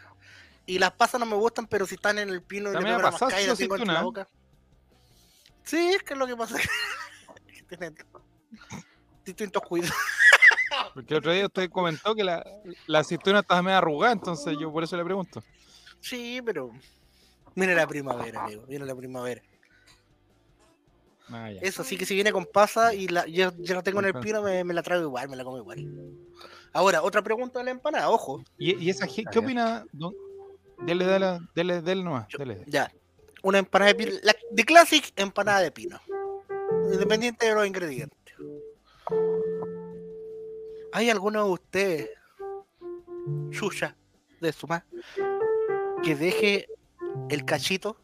Y las pasas no me gustan, pero si están en el pino y le También pego ha la pasado mascada y la su tengo entre la boca. Sí, es que es lo que pasa. distintos cuidados. Porque el otro día usted comentó que la, la aceituna estaba medio arrugada, entonces yo por eso le pregunto. Sí, pero. Viene la primavera, amigo. Viene la primavera. Ah, ya. Eso sí que si viene con pasa y la, yo, yo la tengo en el pino, me, me la traigo igual, me la como igual. Ahora, otra pregunta de la empanada, ojo. ¿Y, y esa, qué opina? don- Dele, dele, dele, dele nomás. Dele. Ya. Una empanada de pino. La, de Classic, empanada de pino. Independiente de los ingredientes. ¿Hay alguno de ustedes, chucha, de su más, que deje el cachito?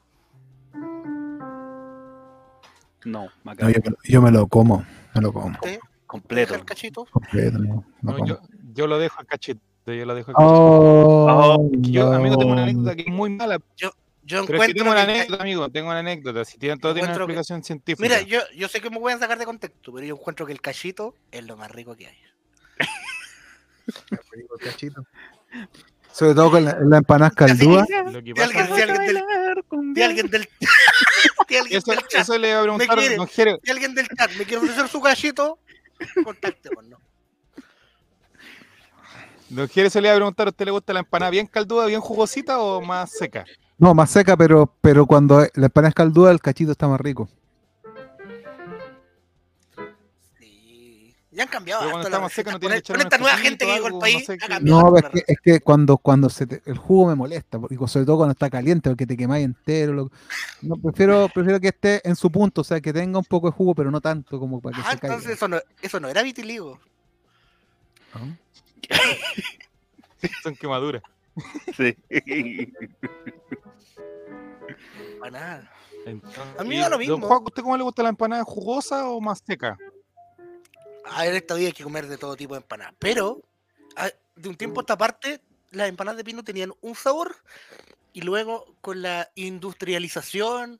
No, No, yo, me lo- yo me lo como. Me lo como. ¿Usted Completo. deja el cachito? Completo, no, no No, como. yo, yo lo dejo al cachito. Yo lo dejo al cachito. Oh, Es que yo, amigo, tengo una anécdota que es muy mala. Yo Pero es que encuentro tengo una que- anécdota, amigo. Tengo una anécdota. Si tienen, todo tiene una que- explicación científica. Mira, yo, yo sé que me pueden sacar de contexto, pero yo encuentro que el cachito es lo más rico que hay. Sobre todo con la, la empanada caldúa. Pasa alguien, del, si alguien del, si alguien eso, del chat, eso le iba a preguntar, quiere. Jere. si alguien del chat me quiere ofrecer su cachito, contáctenos. Don Jerez se le iba a preguntar, ¿a usted le gusta la empanada bien calduda, bien jugosita o más seca? No, más seca, pero, pero cuando la empanada es calduda, el cachito está más rico. Ya han cambiado. Pero cuando seca no tiene que Con- esta un nueva gente que llegó al país. no sé ha qué. cambiado No, harto es que, es que cuando, cuando se te- el jugo me molesta, porque sobre todo cuando está caliente, porque te quemáis entero. lo- no, prefiero, prefiero que esté en su punto, o sea, que tenga un poco de jugo, pero no tanto como para que Ah, se caiga. entonces eso no, eso no era vitiligo. ¿no? Son quemaduras. Sí. Para nada. Entonces, A mí me da lo Don mismo. Juan, ¿usted cómo le gusta la empanada jugosa o más seca? A ver, esta vida hay que comer de todo tipo de empanadas. Pero, a- de un tiempo a esta parte, las empanadas de pino tenían un sabor y luego con la industrialización,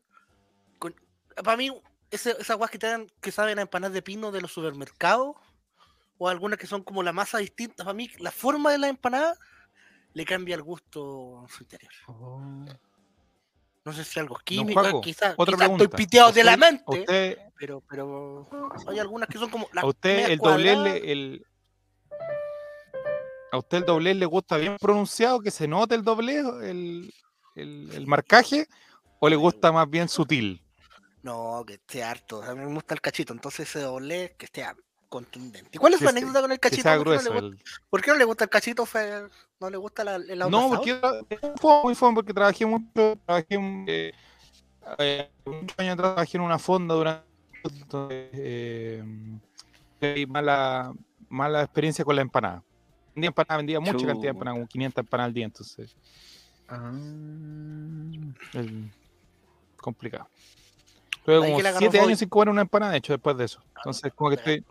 con, para mí, ese, esas guas que, te dan- que saben a empanadas de pino de los supermercados, o algunas que son como la masa distinta, para mí, la forma de la empanada le cambia el gusto en su interior. No sé si algo químico, Juaco, quizás otra estoy piteado de la ¿Usted- mente, ¿A usted, pero, pero hay algunas que son como las a usted el doblez cuadradas. le, el, a usted el doblez le gusta bien pronunciado, que se note el doblez, el, el, el marcaje, o le gusta más bien sutil? No, que esté harto. A mí me gusta el cachito, entonces ese doble que esté contundente. ¿Y cuál es Que su se- anécdota con el cachito? ¿Por qué, no le, grueso. gusta- el- por qué no le gusta el cachito? Fe- ¿No le gusta la, el auto No, asado? porque fue muy fome porque trabajé mucho, trabajé eh, eh, muchos años atrás trabajé en una fonda durante entonces, eh, y mala, mala experiencia con la empanada. Vendía empanada, vendía mucha cantidad de empanadas, como 500 empanadas al día, entonces Ah. complicado. Tuve como que le agarró 7 fobia. años sin comer una empanada, de hecho, después de eso. Entonces, como que estoy,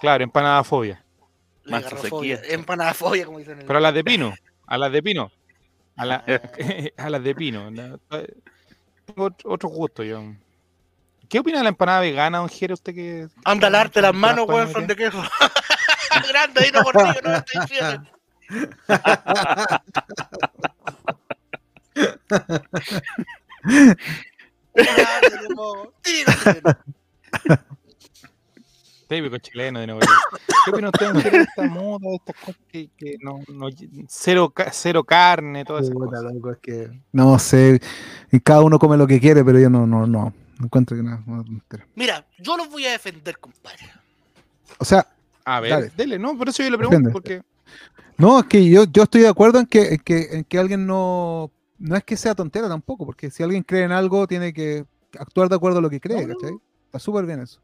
claro, empanada fobia. Fobia. Empanada fobia, como dicen en el- Pero a las de pino, a las de pino, a, la- a las de pino. no, Tengo otro, gusto yo. ¿Qué opina de la empanada vegana, don Jere? Usted que. Anda a lavarte las manos, weón, son de queso. Grande, ahí no gordillo, no estoy diciendo. Típico chileno de nuevo. ¿Qué opina usted, don Jere, de esta moda, de estas cosas que, que no, no- cero, cero carne, todas esas cosas? loco, es que no sé, y cada uno come lo que quiere, pero yo no, no, no, no encuentro que nada. no, tontera. Mira, yo los voy a defender, compadre. O sea, A ver, Dale. dele, no, por eso yo le pregunto, porque no, es que yo, yo estoy de acuerdo en que, en que, en que alguien no, no es que sea tontera tampoco, porque si alguien cree en algo, tiene que actuar de acuerdo a lo que cree, No. ¿cachai? Está súper bien eso.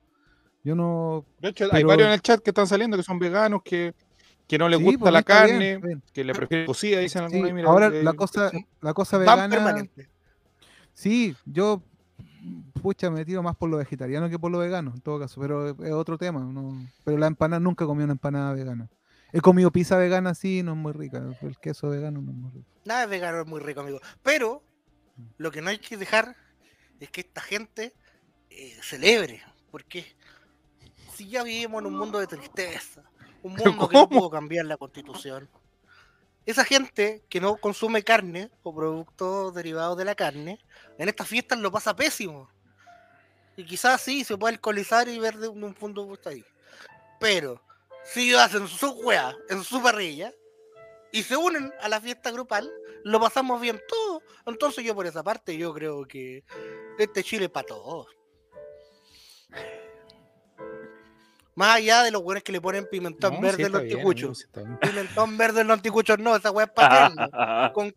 Yo no. de hecho hay varios en el chat que están saliendo que son veganos, que, que no les Sí, gusta pues, la bien, carne, bien. que le prefieren cocida, dicen Sí, algunos. ahora eh, la cosa, la cosa vegana. permanente. Sí, yo, pucha, me tiro más por lo vegetariano que por lo vegano, en todo caso, pero es, es otro tema. No, pero la empanada, nunca comí una empanada vegana. He comido pizza vegana, sí, no es muy rica. El queso vegano no es muy rico. Nada de vegano es muy rico, amigo. Pero lo que no hay que dejar es que esta gente eh, celebre. Porque si ya vivimos en un mundo de tristeza, un ¿Pero mundo que no pudo cambiar la constitución, esa gente que no consume carne o productos derivados de la carne, en estas fiestas lo pasa pésimo. Y quizás sí, se puede alcoholizar y ver de un, de vista ahí. Pero si hacen su weá en su parrilla y se unen a la fiesta grupal, lo pasamos bien todos. Entonces yo por esa parte yo creo que este Chile es para todos. Más allá de los buenos que le ponen pimentón no, verde sí, en los bien, anticuchos. amigo, sí. Pimentón verde en los anticuchos no, esa weá es para Con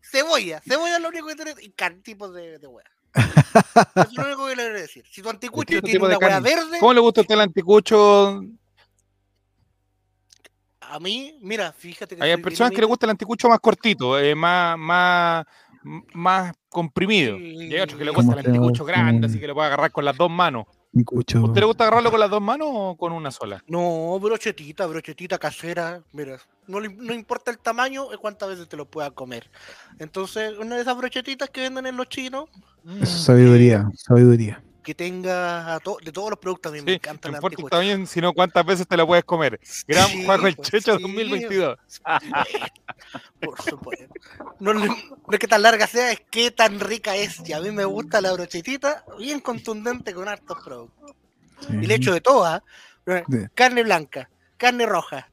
cebolla, cebolla es lo único que tiene y car- tipos de, de weá. Es lo único que le voy a decir. Si tu anticucho Distintos tiene una weá carne. verde, ¿Cómo le gusta a usted el anticucho? A mí, mira, fíjate que Hay personas que le gusta el anticucho más cortito, eh, más, más, más comprimido. Y hay otros que le gusta el anticucho grande, así que lo puede agarrar con las dos manos. Mi cucho. ¿A usted le gusta agarrarlo con las dos manos o con una sola? No, brochetita, brochetita casera. Mira, no, le- no importa el tamaño, es cuántas veces te lo puedas comer. Entonces, una de esas brochetitas que venden en los chinos. Eso es sabiduría, sabiduría. Que tenga a to- de todos los productos, a mí me encanta no el importa el tamaño, sino cuántas veces te lo puedes comer. Gran Sí, Juego el pues, Checho sí, 2022. Por supuesto. No, es que tan larga sea, es que tan rica es. Y a mí me gusta la brochetita bien contundente con hartos productos. Y le echo de todo, ¿ah? Carne blanca, carne roja,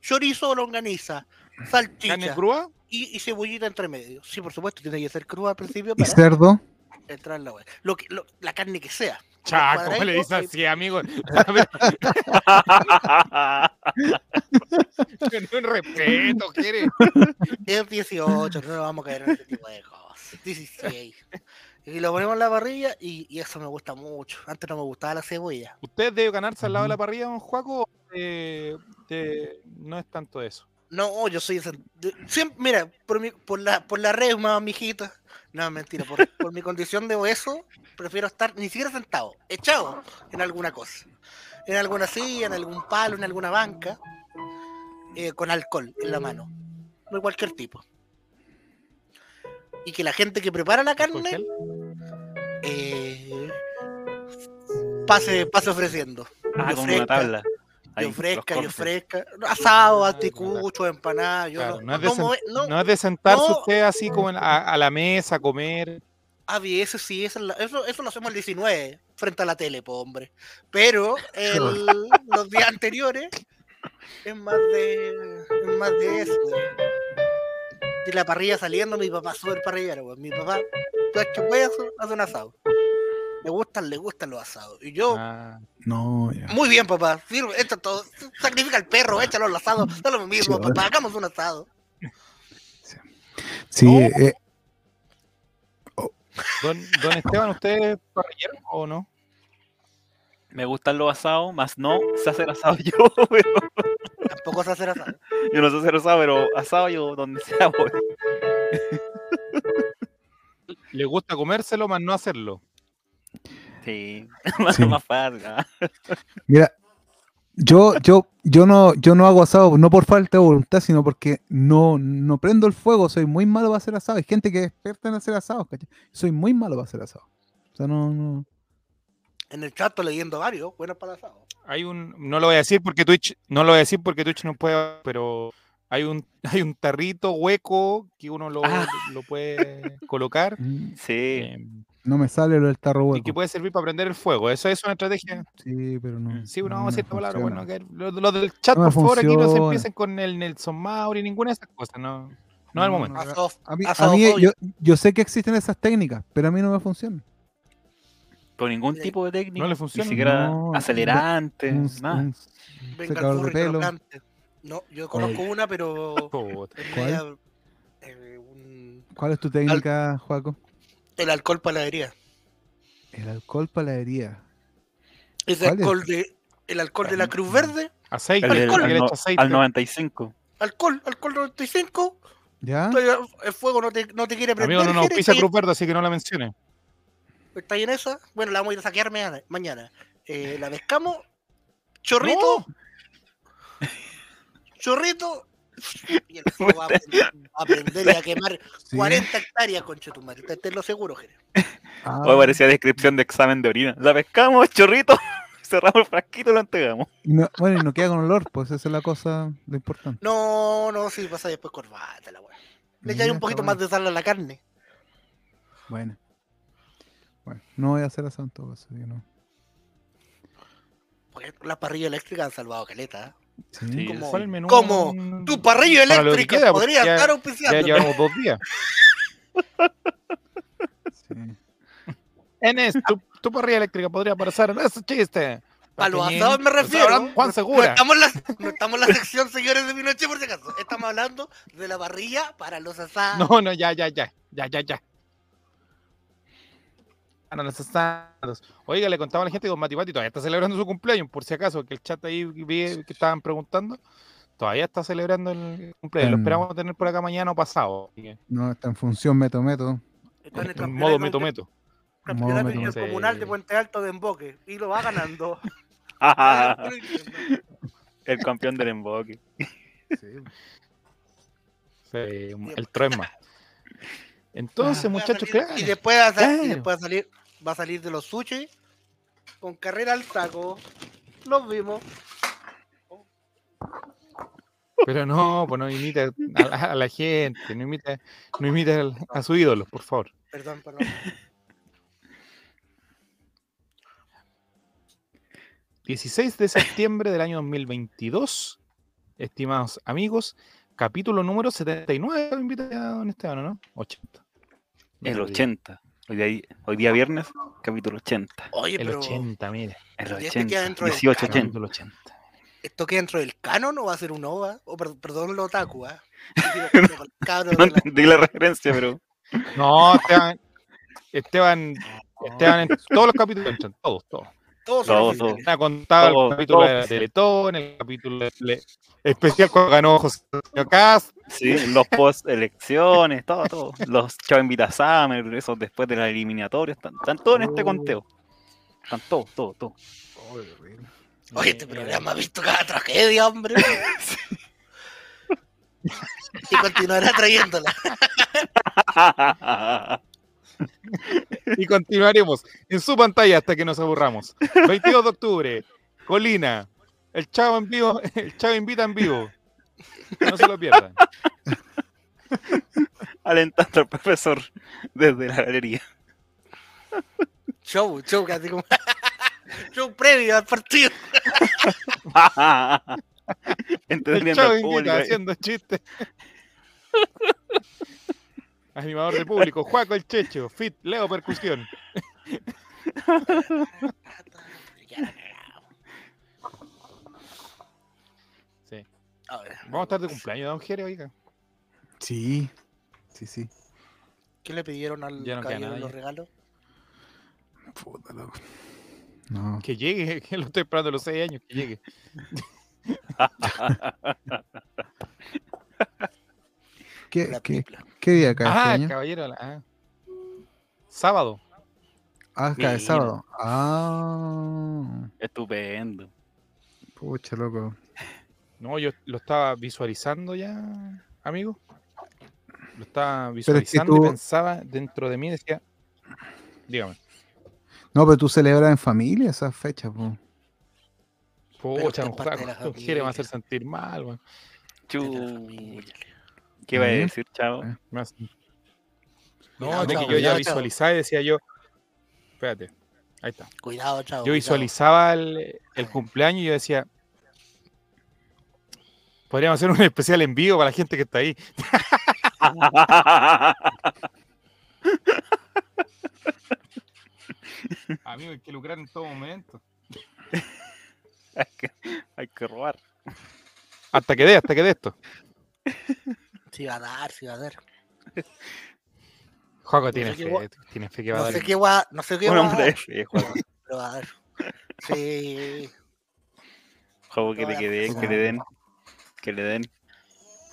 chorizo o longaniza, ¿Carne salchicha crua? y, y cebollita entre medio. Sí, por supuesto, tiene que ser cruda al principio ¿Y para cerdo? Entrar en la wea. Lo que, lo- la carne que sea. Cha, ¿cómo le dices así, amigo? Un respeto, quiere. Es 18, no nos vamos a caer en ese tipo de cosas. 16. Y lo ponemos en la parrilla y, y eso me gusta mucho. Antes no me gustaba la cebolla. ¿Usted debe ganarse al lado de la parrilla, don Juaco? de- no es tanto eso. No, yo soy siempre, mira, por mi, por la por la reuma, mijita. No, mentira, por, por mi condición de obeso, prefiero estar ni siquiera sentado, echado en alguna cosa. En alguna silla, en algún palo, en alguna banca, eh, con alcohol en la mano. De cualquier tipo. Y que la gente que prepara la ¿Alcohol carne eh, pase, pase ofreciendo. Ah, fresca, una tabla. Ahí, Yo fresca, yo fresca. Asado, Ah, anticucho, empanada. Yo Claro, no, no es de no sen- me- no, No es de sentarse no. usted así como en- a, a la mesa a comer. A veces sí, eso, es eso, eso lo hacemos el 19, frente a la tele, po, hombre. Pero el- los días anteriores es más de, es más de eso. De, la parrilla saliendo, mi papá súper parrillero, weón. Mi papá, pues que puede hacer, hace un asado. Le gustan, le gustan los asados. Y yo, Ah, No, ya. muy bien, papá. Sirve, echa todo, sacrifica el perro, échalo al asado. Da lo mismo, papá, hagamos un asado. Sí, No. eh, don, don Esteban, ¿usted es parrillero o no? Me gustan los asados, más no sé hacer asado yo, pero Tampoco se hace asado. yo no sé hacer asado, pero asado yo donde sea voy. Le gusta comérselo, más no hacerlo. Sí, más, Sí. más fácil. mira, yo, yo, yo no, yo no hago asado, no por falta de voluntad, sino porque no, no prendo el fuego, soy muy malo para hacer asado. Hay gente que es experta en hacer asados, ¿cachai? Soy muy malo para hacer asado. O sea, no, no. En el chat estoy leyendo varios, buenos para asado. Hay un, no lo voy a decir porque Twitch, no lo voy a decir porque Twitch no puede, pero hay un, hay un tarrito hueco que uno lo, Ah. lo puede colocar Mm, Sí, eh, No me sale lo del tarro y hueco. que puede servir para prender el fuego. Eso es una estrategia. Sí, pero no. Sí, bueno, no vamos a decir esta palabra. funciona. Bueno, que los los del chat, No por favor, aquí no se funciona. empiecen con el Nelson Mauri, ninguna de esas cosas. No, no es el No, momento. no. A mí, a mí, yo, yo sé que existen esas técnicas, pero a mí no me funcionan. con ningún tipo de técnica. le Ni funciona. siquiera No, acelerante, Un- nada. un- Venga secador el burro y pelo. No, yo conozco una, pero ¿Cuál? eh, un- ¿Cuál es tu técnica, Juaco? El alcohol para la herida. El alcohol para la herida. Ese ¿Cuál es? alcohol de, el alcohol de la Cruz Verde, Aceite, El alcohol. al, que le no- echa aceite. al 95. alcohol, alcohol 95, ¿Ya? todavía el fuego no te, no te quiere prender. Amigo, no nos está Cruz Verde, así que no la mencione. ¿Está ahí en esa? Bueno, la vamos a ir a saquear mañana. mañana. Eh, la pescamos, chorrito, chorrito, y el fuego va a prender, va a prender y a quemar Sí. 40 hectáreas, conchetumare. Te, te lo seguro, Jere. Ah, Hoy parecía descripción de examen de orina. La pescamos, chorrito, cerramos el frasquito y lo entregamos. y no- bueno, y no queda con olor, pues esa es la cosa, lo importante. No, no, sí, pasa después corbata, la weá. Le Mira, un poquito más de sal a la carne. Bueno. Bueno, no voy a hacer caso, yo no. Porque las parrillas eléctricas han salvado caleta. Como- ¿Cuál es el menú? ¿Cómo? Tu parrilla Para lo que eléctrica queda, porque podría ya- estar Ya auspiciando. llevamos dos días. sí. Enes, tu, tu parrilla eléctrica podría parecer ese chiste. A los asados me Está refiero. Juan No Segura. estamos, en la, no estamos en la sección, señores de mi noche, por si acaso. Estamos hablando de la parrilla para los asados. No, no, ya, ya, ya. Ya, ya, ya. Para los asados. Oiga, le contaba a la gente que Don Mati Pati todavía está celebrando su cumpleaños, por si acaso, que el chat ahí vi que estaban preguntando. Todavía está celebrando el cumpleaños. Lo esperamos tener por acá mañana o pasado. No, está en función meto meto. Está en el En modo meto meto. campeonato Modo meto, intercomunal de meto. Puente Alto de Emboque. Y lo va ganando. el campeón del emboque. Sí, el Troema. Entonces, Va a muchachos, claro. Y después, va a, y después a salir, va a salir de los sushi con carrera al saco. Los vimos. Pero no, pues no imita a la, a la gente, no imita, no imita al- a su ídolo, por favor. Perdón, perdón. 16 de septiembre del año 2022, estimados amigos, capítulo número 79, lo invita a don Esteban, ¿o ¿no? 80. El 80. Hoy día, hoy día viernes, capítulo 80. Oye, El pero 80, mire. El ¿Y este queda 80. dentro del 18, canon? 80. Capítulo 80. ¿esto queda dentro del canon o va a ser un OVA? O per- perdón, lo otaku, cabro No la- entendí la referencia, pero. No, Esteban, Esteban, Esteban, en todos los capítulos todos, todos. Todos son Todo, oficiales. Ha contado Todo, el capítulo todo. de Teletón, el capítulo de- especial cuando ganó José Cast. Sí, los post elecciones, todo, todo. Los Chavo Invita Summer, esos después de la eliminatoria, están, están todos en este Oh. conteo. Están todos, todos, todos. Oye, este programa ha visto cada tragedia, hombre. y continuará trayéndola. Y continuaremos en su pantalla hasta que nos aburramos. 22 de octubre, Colina, el Chavo en vivo, el Chavo invita en vivo. No se lo pierdan. Alentando al profesor desde la galería. Show, show, casi como. show previo al partido. El Entreteniendo Chavo al invita haciendo chistes. Animador de público, Juaco el Checho, Fit, Leo Percusión. Sí. Vamos a estar de cumpleaños, don Jere, oiga. Sí, sí, sí. ¿Qué le pidieron al Ya no caballero los regalos? Puta, loco. No. Que llegue, que lo estoy esperando a los 6 años, que llegue. ¿Qué, La qué, tripla. Qué día cae Ah, este año? caballero. la- ah. Sábado. Ah, cae Mira. sábado. Ah, Estupendo. pucha, loco. No, yo lo estaba visualizando ya, amigo. Lo estaba es que visualizando tú- y pensaba dentro de mí, decía, dígame, No, pero tú celebras en familia esas fechas, po. pucha, juego, Jere me va a hacer sentir mal, weón. De la Chu. familia. ¿Qué iba a ¿Eh? decir, chavo? Eh. Me hace- No, Cuidado, de que chavo, yo ya chavo. visualizaba y decía yo, espérate, ahí está. Cuidado, chavo. Yo cuidado. visualizaba el, el cumpleaños y yo decía, podríamos hacer un especial en vivo para la gente que está ahí. Amigo, hay que lucrar en todo momento. hay, que, hay que robar. Hasta que dé, hasta que dé esto. Sí va a dar, sí va a dar. Juaco No tiene fe, gua- tiene fe que va a No dar. sé qué va, no sé qué Un va a hombre dar, fe, pero va a dar. Sí, Juego que, Toda le- que, que le den. Que le den.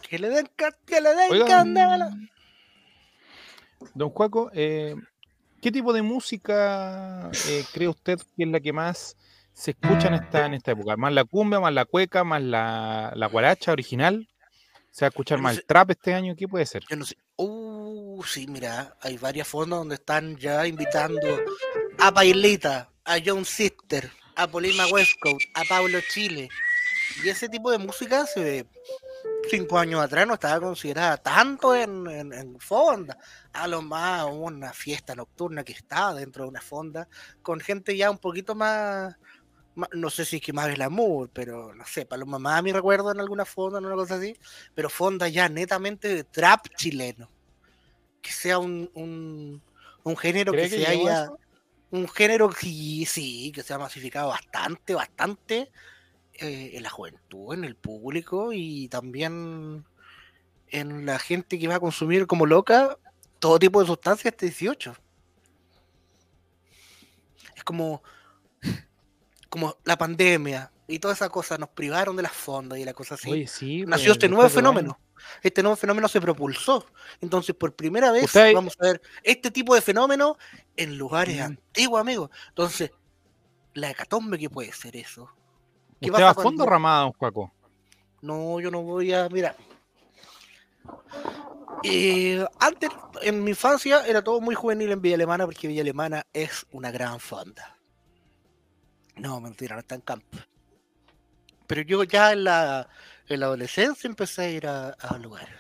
que le den, que le den candela. Don Juaco, eh, ¿qué tipo de música eh, cree usted que es la que más se escucha en esta, en esta época? ¿Más la cumbia, más la cueca, más la, la guaracha original? ¿Se va a escuchar no más sé. el trap este año? ¿Qué puede ser? Yo no sé. Uh, sí, mira, hay varias fondos donde están ya invitando a Pailita, a John Sister, a Polima Westcoast, a Pablo Chile. Y ese tipo de música hace cinco años atrás no estaba considerada tanto en, en, en fonda. A lo más una fiesta nocturna que estaba dentro de una fonda, con gente ya un poquito más, no sé si es que más glamour, pero no sé, para los mamás mi recuerdo en alguna fonda, en una cosa así, pero fonda ya netamente de trap chileno. Que sea un, un, un género que, ¿Cree que se haya. eso? Un género que sí, sí, que se ha masificado bastante, bastante eh, en la juventud, en el público y también en la gente que va a consumir como loca todo tipo de sustancias hasta 18. Es como, como la pandemia y todas esas cosas nos privaron de las fondas y la cosa así. Oye, sí. Nació pues, este nuevo fenómeno. Este nuevo fenómeno se propulsó. Entonces, por primera vez Usted- vamos a ver este tipo de fenómeno en lugares Mm. antiguos, amigos. Entonces, la hecatombe que puede ser eso. ¿Qué ¿Usted va a fondo ramada, don Juaco? No, yo no voy a. Mira. Eh, antes, en mi infancia, era todo muy juvenil en Villa Alemana porque Villa Alemana es una gran fonda. No, mentira, no está en campo. Pero yo ya en la, en la adolescencia empecé a ir a, a lugares.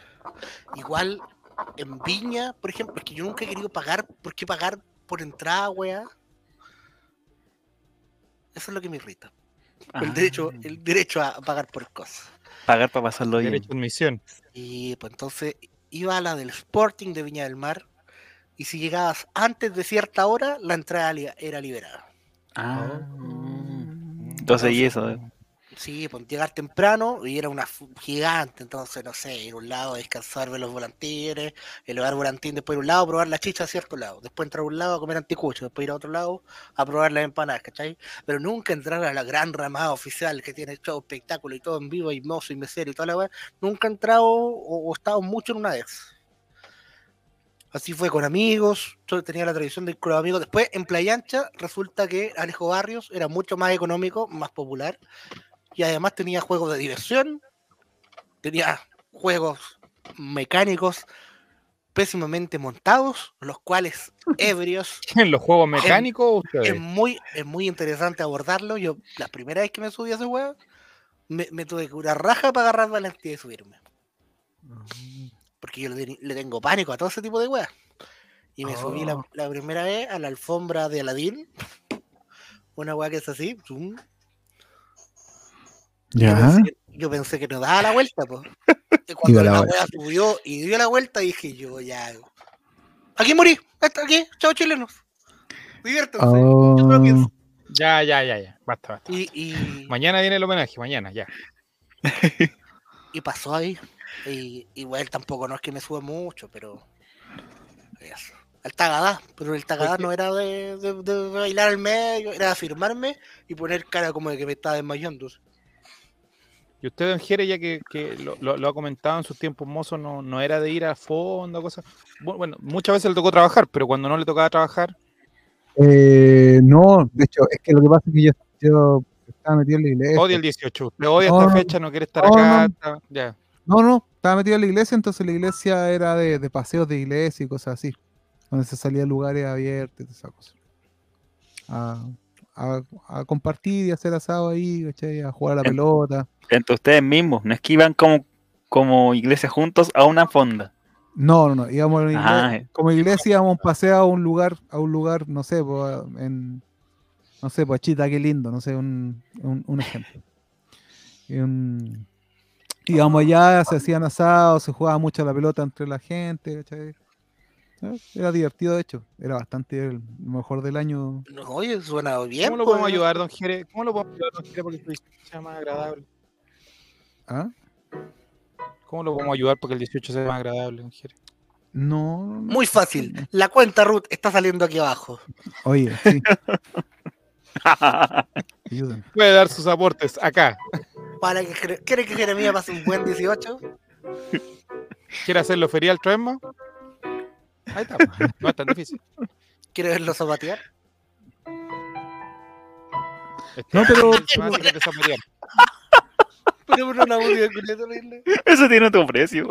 Igual en Viña, por ejemplo, es que yo nunca he querido pagar. ¿Por qué pagar por entrada, weá? Eso es lo que me irrita. El Ah, derecho, el derecho a pagar por cosas. Pagar para pasarlo bien. Derecho de admisión. Y pues entonces iba a la del Sporting de Viña del Mar. Y si llegabas antes de cierta hora, la entrada era liberada. Ah. Entonces, y eso. eh. Sí, pues llegar temprano y era una gigante, entonces no sé, ir a un lado, descansar, ver los volantines, elevar volantín, después ir a un lado, probar la chicha a cierto lado, después entrar a un lado a comer anticucho, después ir a otro lado a probar las empanadas, ¿cachai? Pero nunca entrar a la gran ramada oficial que tiene show, espectáculo y todo en vivo, y mozo y mesero y toda la weá, nunca he entrado o, o estado mucho en una de esas. Así fue con amigos, yo tenía la tradición de ir con los amigos. Después en Playa Ancha resulta que Alejo Barrios era mucho más económico, más popular y además tenía juegos de diversión, tenía juegos mecánicos pésimamente montados, los cuales ebrios ¿En los juegos mecánicos ustedes? es muy, es muy interesante abordarlo. Yo, la primera vez que me subí a ese juego, me, me tuve que curar raja para agarrar valentía y subirme. Porque yo le, le tengo pánico a todo ese tipo de weas. Y me subí la, Oh. la primera vez a la alfombra de Aladín. Una wea que es así. zum. Yo Ya. pensé, yo pensé que no daba la vuelta, pues. Y cuando la wea subió y dio la vuelta, dije yo ya. Aquí morí, hasta aquí, chao chilenos. Diviértanse. Yo no lo Oh, pienso. Ya, ya, ya, ya. Basta, basta. Y, y, Mañana viene el homenaje, mañana, ya. y pasó ahí. Y igual tampoco no es que me sube mucho, pero. Eso. El tagadá, pero el tagadá no era de, de- de bailar al medio, era de afirmarme y poner cara como de que me estaba desmayando. Y usted, don Jere, ya que, que lo, lo- lo ha comentado en sus tiempos mozos, no, no era de ir a fondo, cosas. Bu- Bueno, muchas veces le tocó trabajar, pero cuando no le tocaba trabajar, eh, no, de hecho, es que lo que pasa es que yo, yo estaba metido en la iglesia. odia el 18. Usted odia No, esta fecha, no quiere estar No, acá. no. está- ya. No, no, estaba metido en la iglesia, entonces la iglesia era de, de paseos de iglesia y cosas así, donde se salía a lugares abiertos y esas cosas. A, a- a compartir y hacer asado ahí, ¿cachai? a jugar a la En- pelota. Entre ustedes mismos. No es que iban como, como iglesia juntos a una fonda. No, no, no, íbamos a una Ah, iglesia, eh. como iglesia íbamos a un paseo a un lugar, a un lugar, no sé, pues, en, no sé, pues Chita, qué lindo, no sé, un, un, un ejemplo. Y un- íbamos allá, se hacían asados, se jugaba mucho a la pelota entre la gente, ¿cachai? Eh, Era divertido, de hecho, era bastante el mejor del año. No, oye, suena bien. ¿Cómo lo pues. podemos ayudar, don Jere? ¿Cómo lo podemos ayudar, don Jere, para que el 18 sea más agradable? ¿Ah? ¿Cómo lo podemos ayudar para que el 18 sea más agradable, don Jere? No, Muy fácil. La cuenta Ruth está saliendo aquí abajo. Oye, sí, ayuden. Puede dar sus aportes acá. Para que ¿Quiere que Jeremías pase un buen 18? ¿Quiere hacerlo ferial otra vez más? Ahí está. pues. No es tan difícil. ¿Quiere verlo zapatear? Este No, pero- una música eso, horrible. Eso tiene otro precio.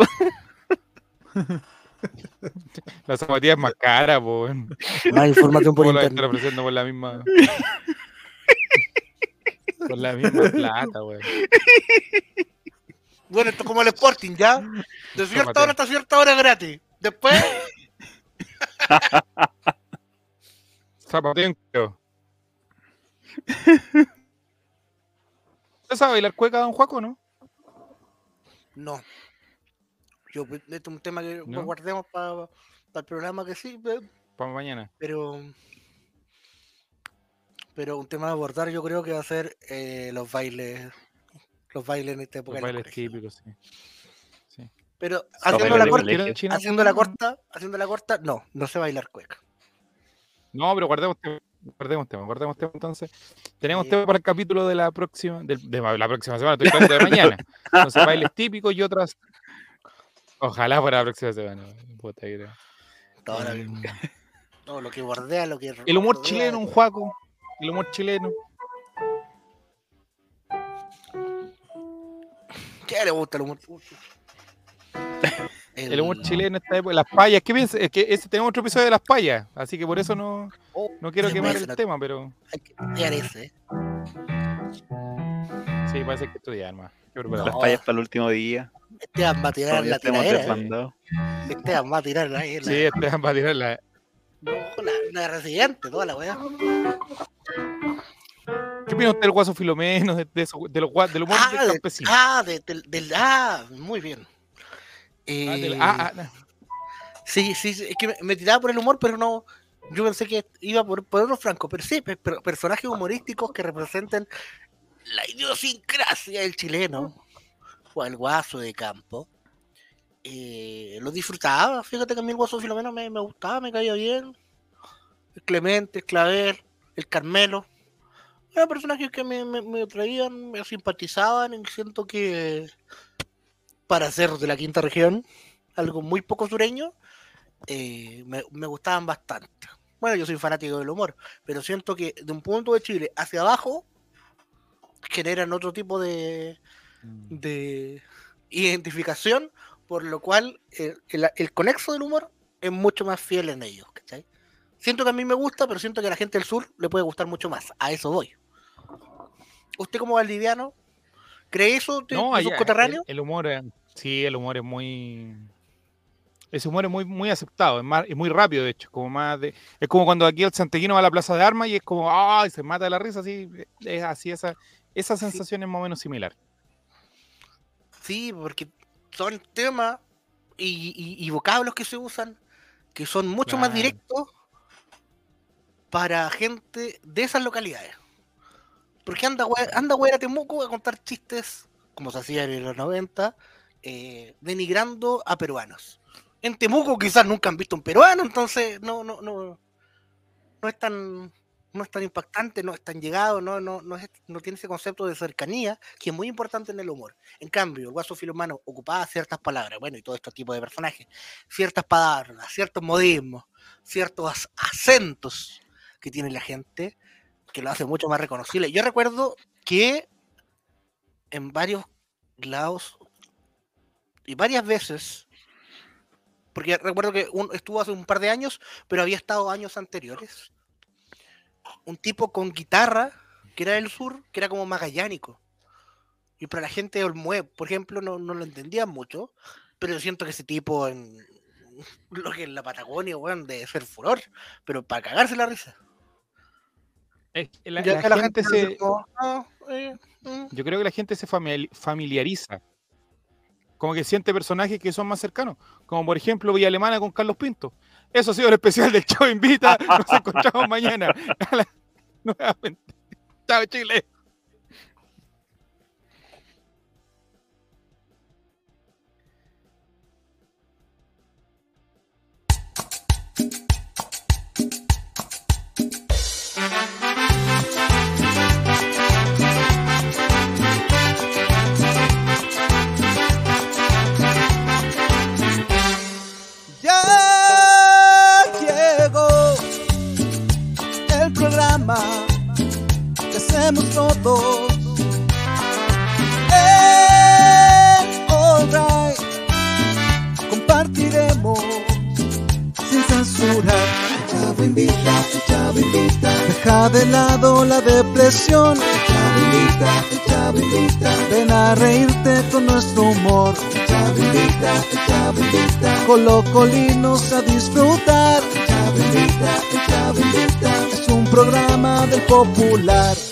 La zapatilla es más cara, po. Más información por ¿Cómo la internet. ofreciendo por la misma. Por la misma plata, weón. Bueno, esto es como el Sporting, ¿ya? De cierta Zapateo. hora hasta cierta hora gratis. Después, Zapateo cuero. ¿Usted sabe bailar cueca, don Juaco, no? no. Yo, esto es un tema que ¿No? guardemos para el programa que sí, Para mañana. pero. Pero un tema a abordar yo creo que va a ser eh, los bailes. Los bailes en esta época. Los bailes típicos, sí. sí. Pero haciendo de la, corta, haciendo la corta, haciendo la corta, no, no sé bailar cueca. No, pero guardemos tema, guardemos tema, guardemos tema entonces. Tenemos Sí. tema para el capítulo de la próxima, del- de, la próxima semana, estoy hablando de mañana. Entonces, bailes típicos y otras. Ojalá para la próxima semana. puta que. Todo, lo, Em, todo lo que bordea, lo que. el humor chileno, un juaco. El humor chileno. ¿Qué le gusta el humor? El humor chileno esta época. Las payas. ¿Qué piensas? Es que ese, tenemos otro episodio de las payas. Así que por eso no, Oh, no quiero quemar el tema, pero Hay que estudiar ese. ¿eh? sí, parece que estudiar más. Las fallas para el último día. Esteban va a tirar la tiradera. ¿eh? Esteban va a tirar la. la Sí, Esteban va a tirar la. No, la, la residente, toda la weá. ¿Qué opina usted del guaso Filomeno, de, de, eso- de los del humor Ah, del campesino? ah, de- del, del- ah, muy bien. Ah, del- Eh, ah, ah, Sí, sí, sí, es que me, me tiraba por el humor, pero no. Yo pensé que iba por, por otro franco, pero sí, pe- pero personajes humorísticos que representen la idiosincrasia del chileno, o el guaso de campo. Eh, lo disfrutaba, fíjate que a mí el guaso Filomeno me, me gustaba, me caía bien. El Clemente, el Claver, el Carmelo. Eran personajes que me, me, me atraían, me simpatizaban, y siento que para ser de la quinta región, algo muy poco sureño, eh, me, me gustaban bastante. Bueno, yo soy fanático del humor, pero siento que de un punto de Chile hacia abajo generan otro tipo de, de identificación, por lo cual el, el conexo del humor es mucho más fiel en ellos. ¿cachai? Siento que a mí me gusta, pero siento que a la gente del sur le puede gustar mucho más. A eso voy. ¿Usted como valdiviano cree eso de, No, de allá, el, el humor, sí, el humor es muy. Ese humor es muy, muy aceptado, es, más, es muy rápido, de hecho. Como más de, es como cuando aquí el santeguino va a la plaza de armas y es como, ¡ay! Se mata de la risa, así. Es así, esa, esa sensación es más o menos similar. Sí, porque son temas y, y- y vocablos que se usan que son mucho más directos para gente de esas localidades. Porque anda, anda güey a Temuco a contar chistes, como se hacía en los 90, eh, denigrando a peruanos. En Temuco quizás nunca han visto un peruano, entonces no, no, no, no es tan no es tan impactante, no es tan llegado, no, no, no, es- no tiene ese concepto de cercanía que es muy importante en el humor. En cambio, el guaso filomano ocupaba ciertas palabras, bueno, y todo este tipo de personajes, ciertas palabras, ciertos modismos, ciertos ac- acentos que tiene la gente, que lo hace mucho más reconocible. Yo recuerdo que en varios lados y varias veces, porque recuerdo que estuvo hace un par de años, pero había estado años anteriores, un tipo con guitarra, que era del sur, que era como magallánico. Y para la gente de Olmué, por ejemplo, no, no lo entendían mucho, pero yo siento que ese tipo en lo que en la Patagonia, weón, debe ser furor, pero para cagarse la risa. Es que la, Ya la que la gente gente se, como, "Ah, eh, mm". yo creo que la gente se famili- familiariza. Como que siente personajes que son más cercanos. Como por ejemplo Villa Alemana con Carlos Pinto. Eso ha sido el especial del Chavo Invita. Nos encontramos mañana. A Nuevamente. Chao, Chile. Que hacemos todos. Eh, alright, compartiremos sin censura. El Chavo invita, el Chavo invita. Deja de lado la depresión. El Chavo invita, el Chavo invita. Ven a reírte con nuestro humor. El Chavo invita, el Chavo invita. Colocolinos a disfrutar. El Chavo invita, el Chavo invita. Programa del popular.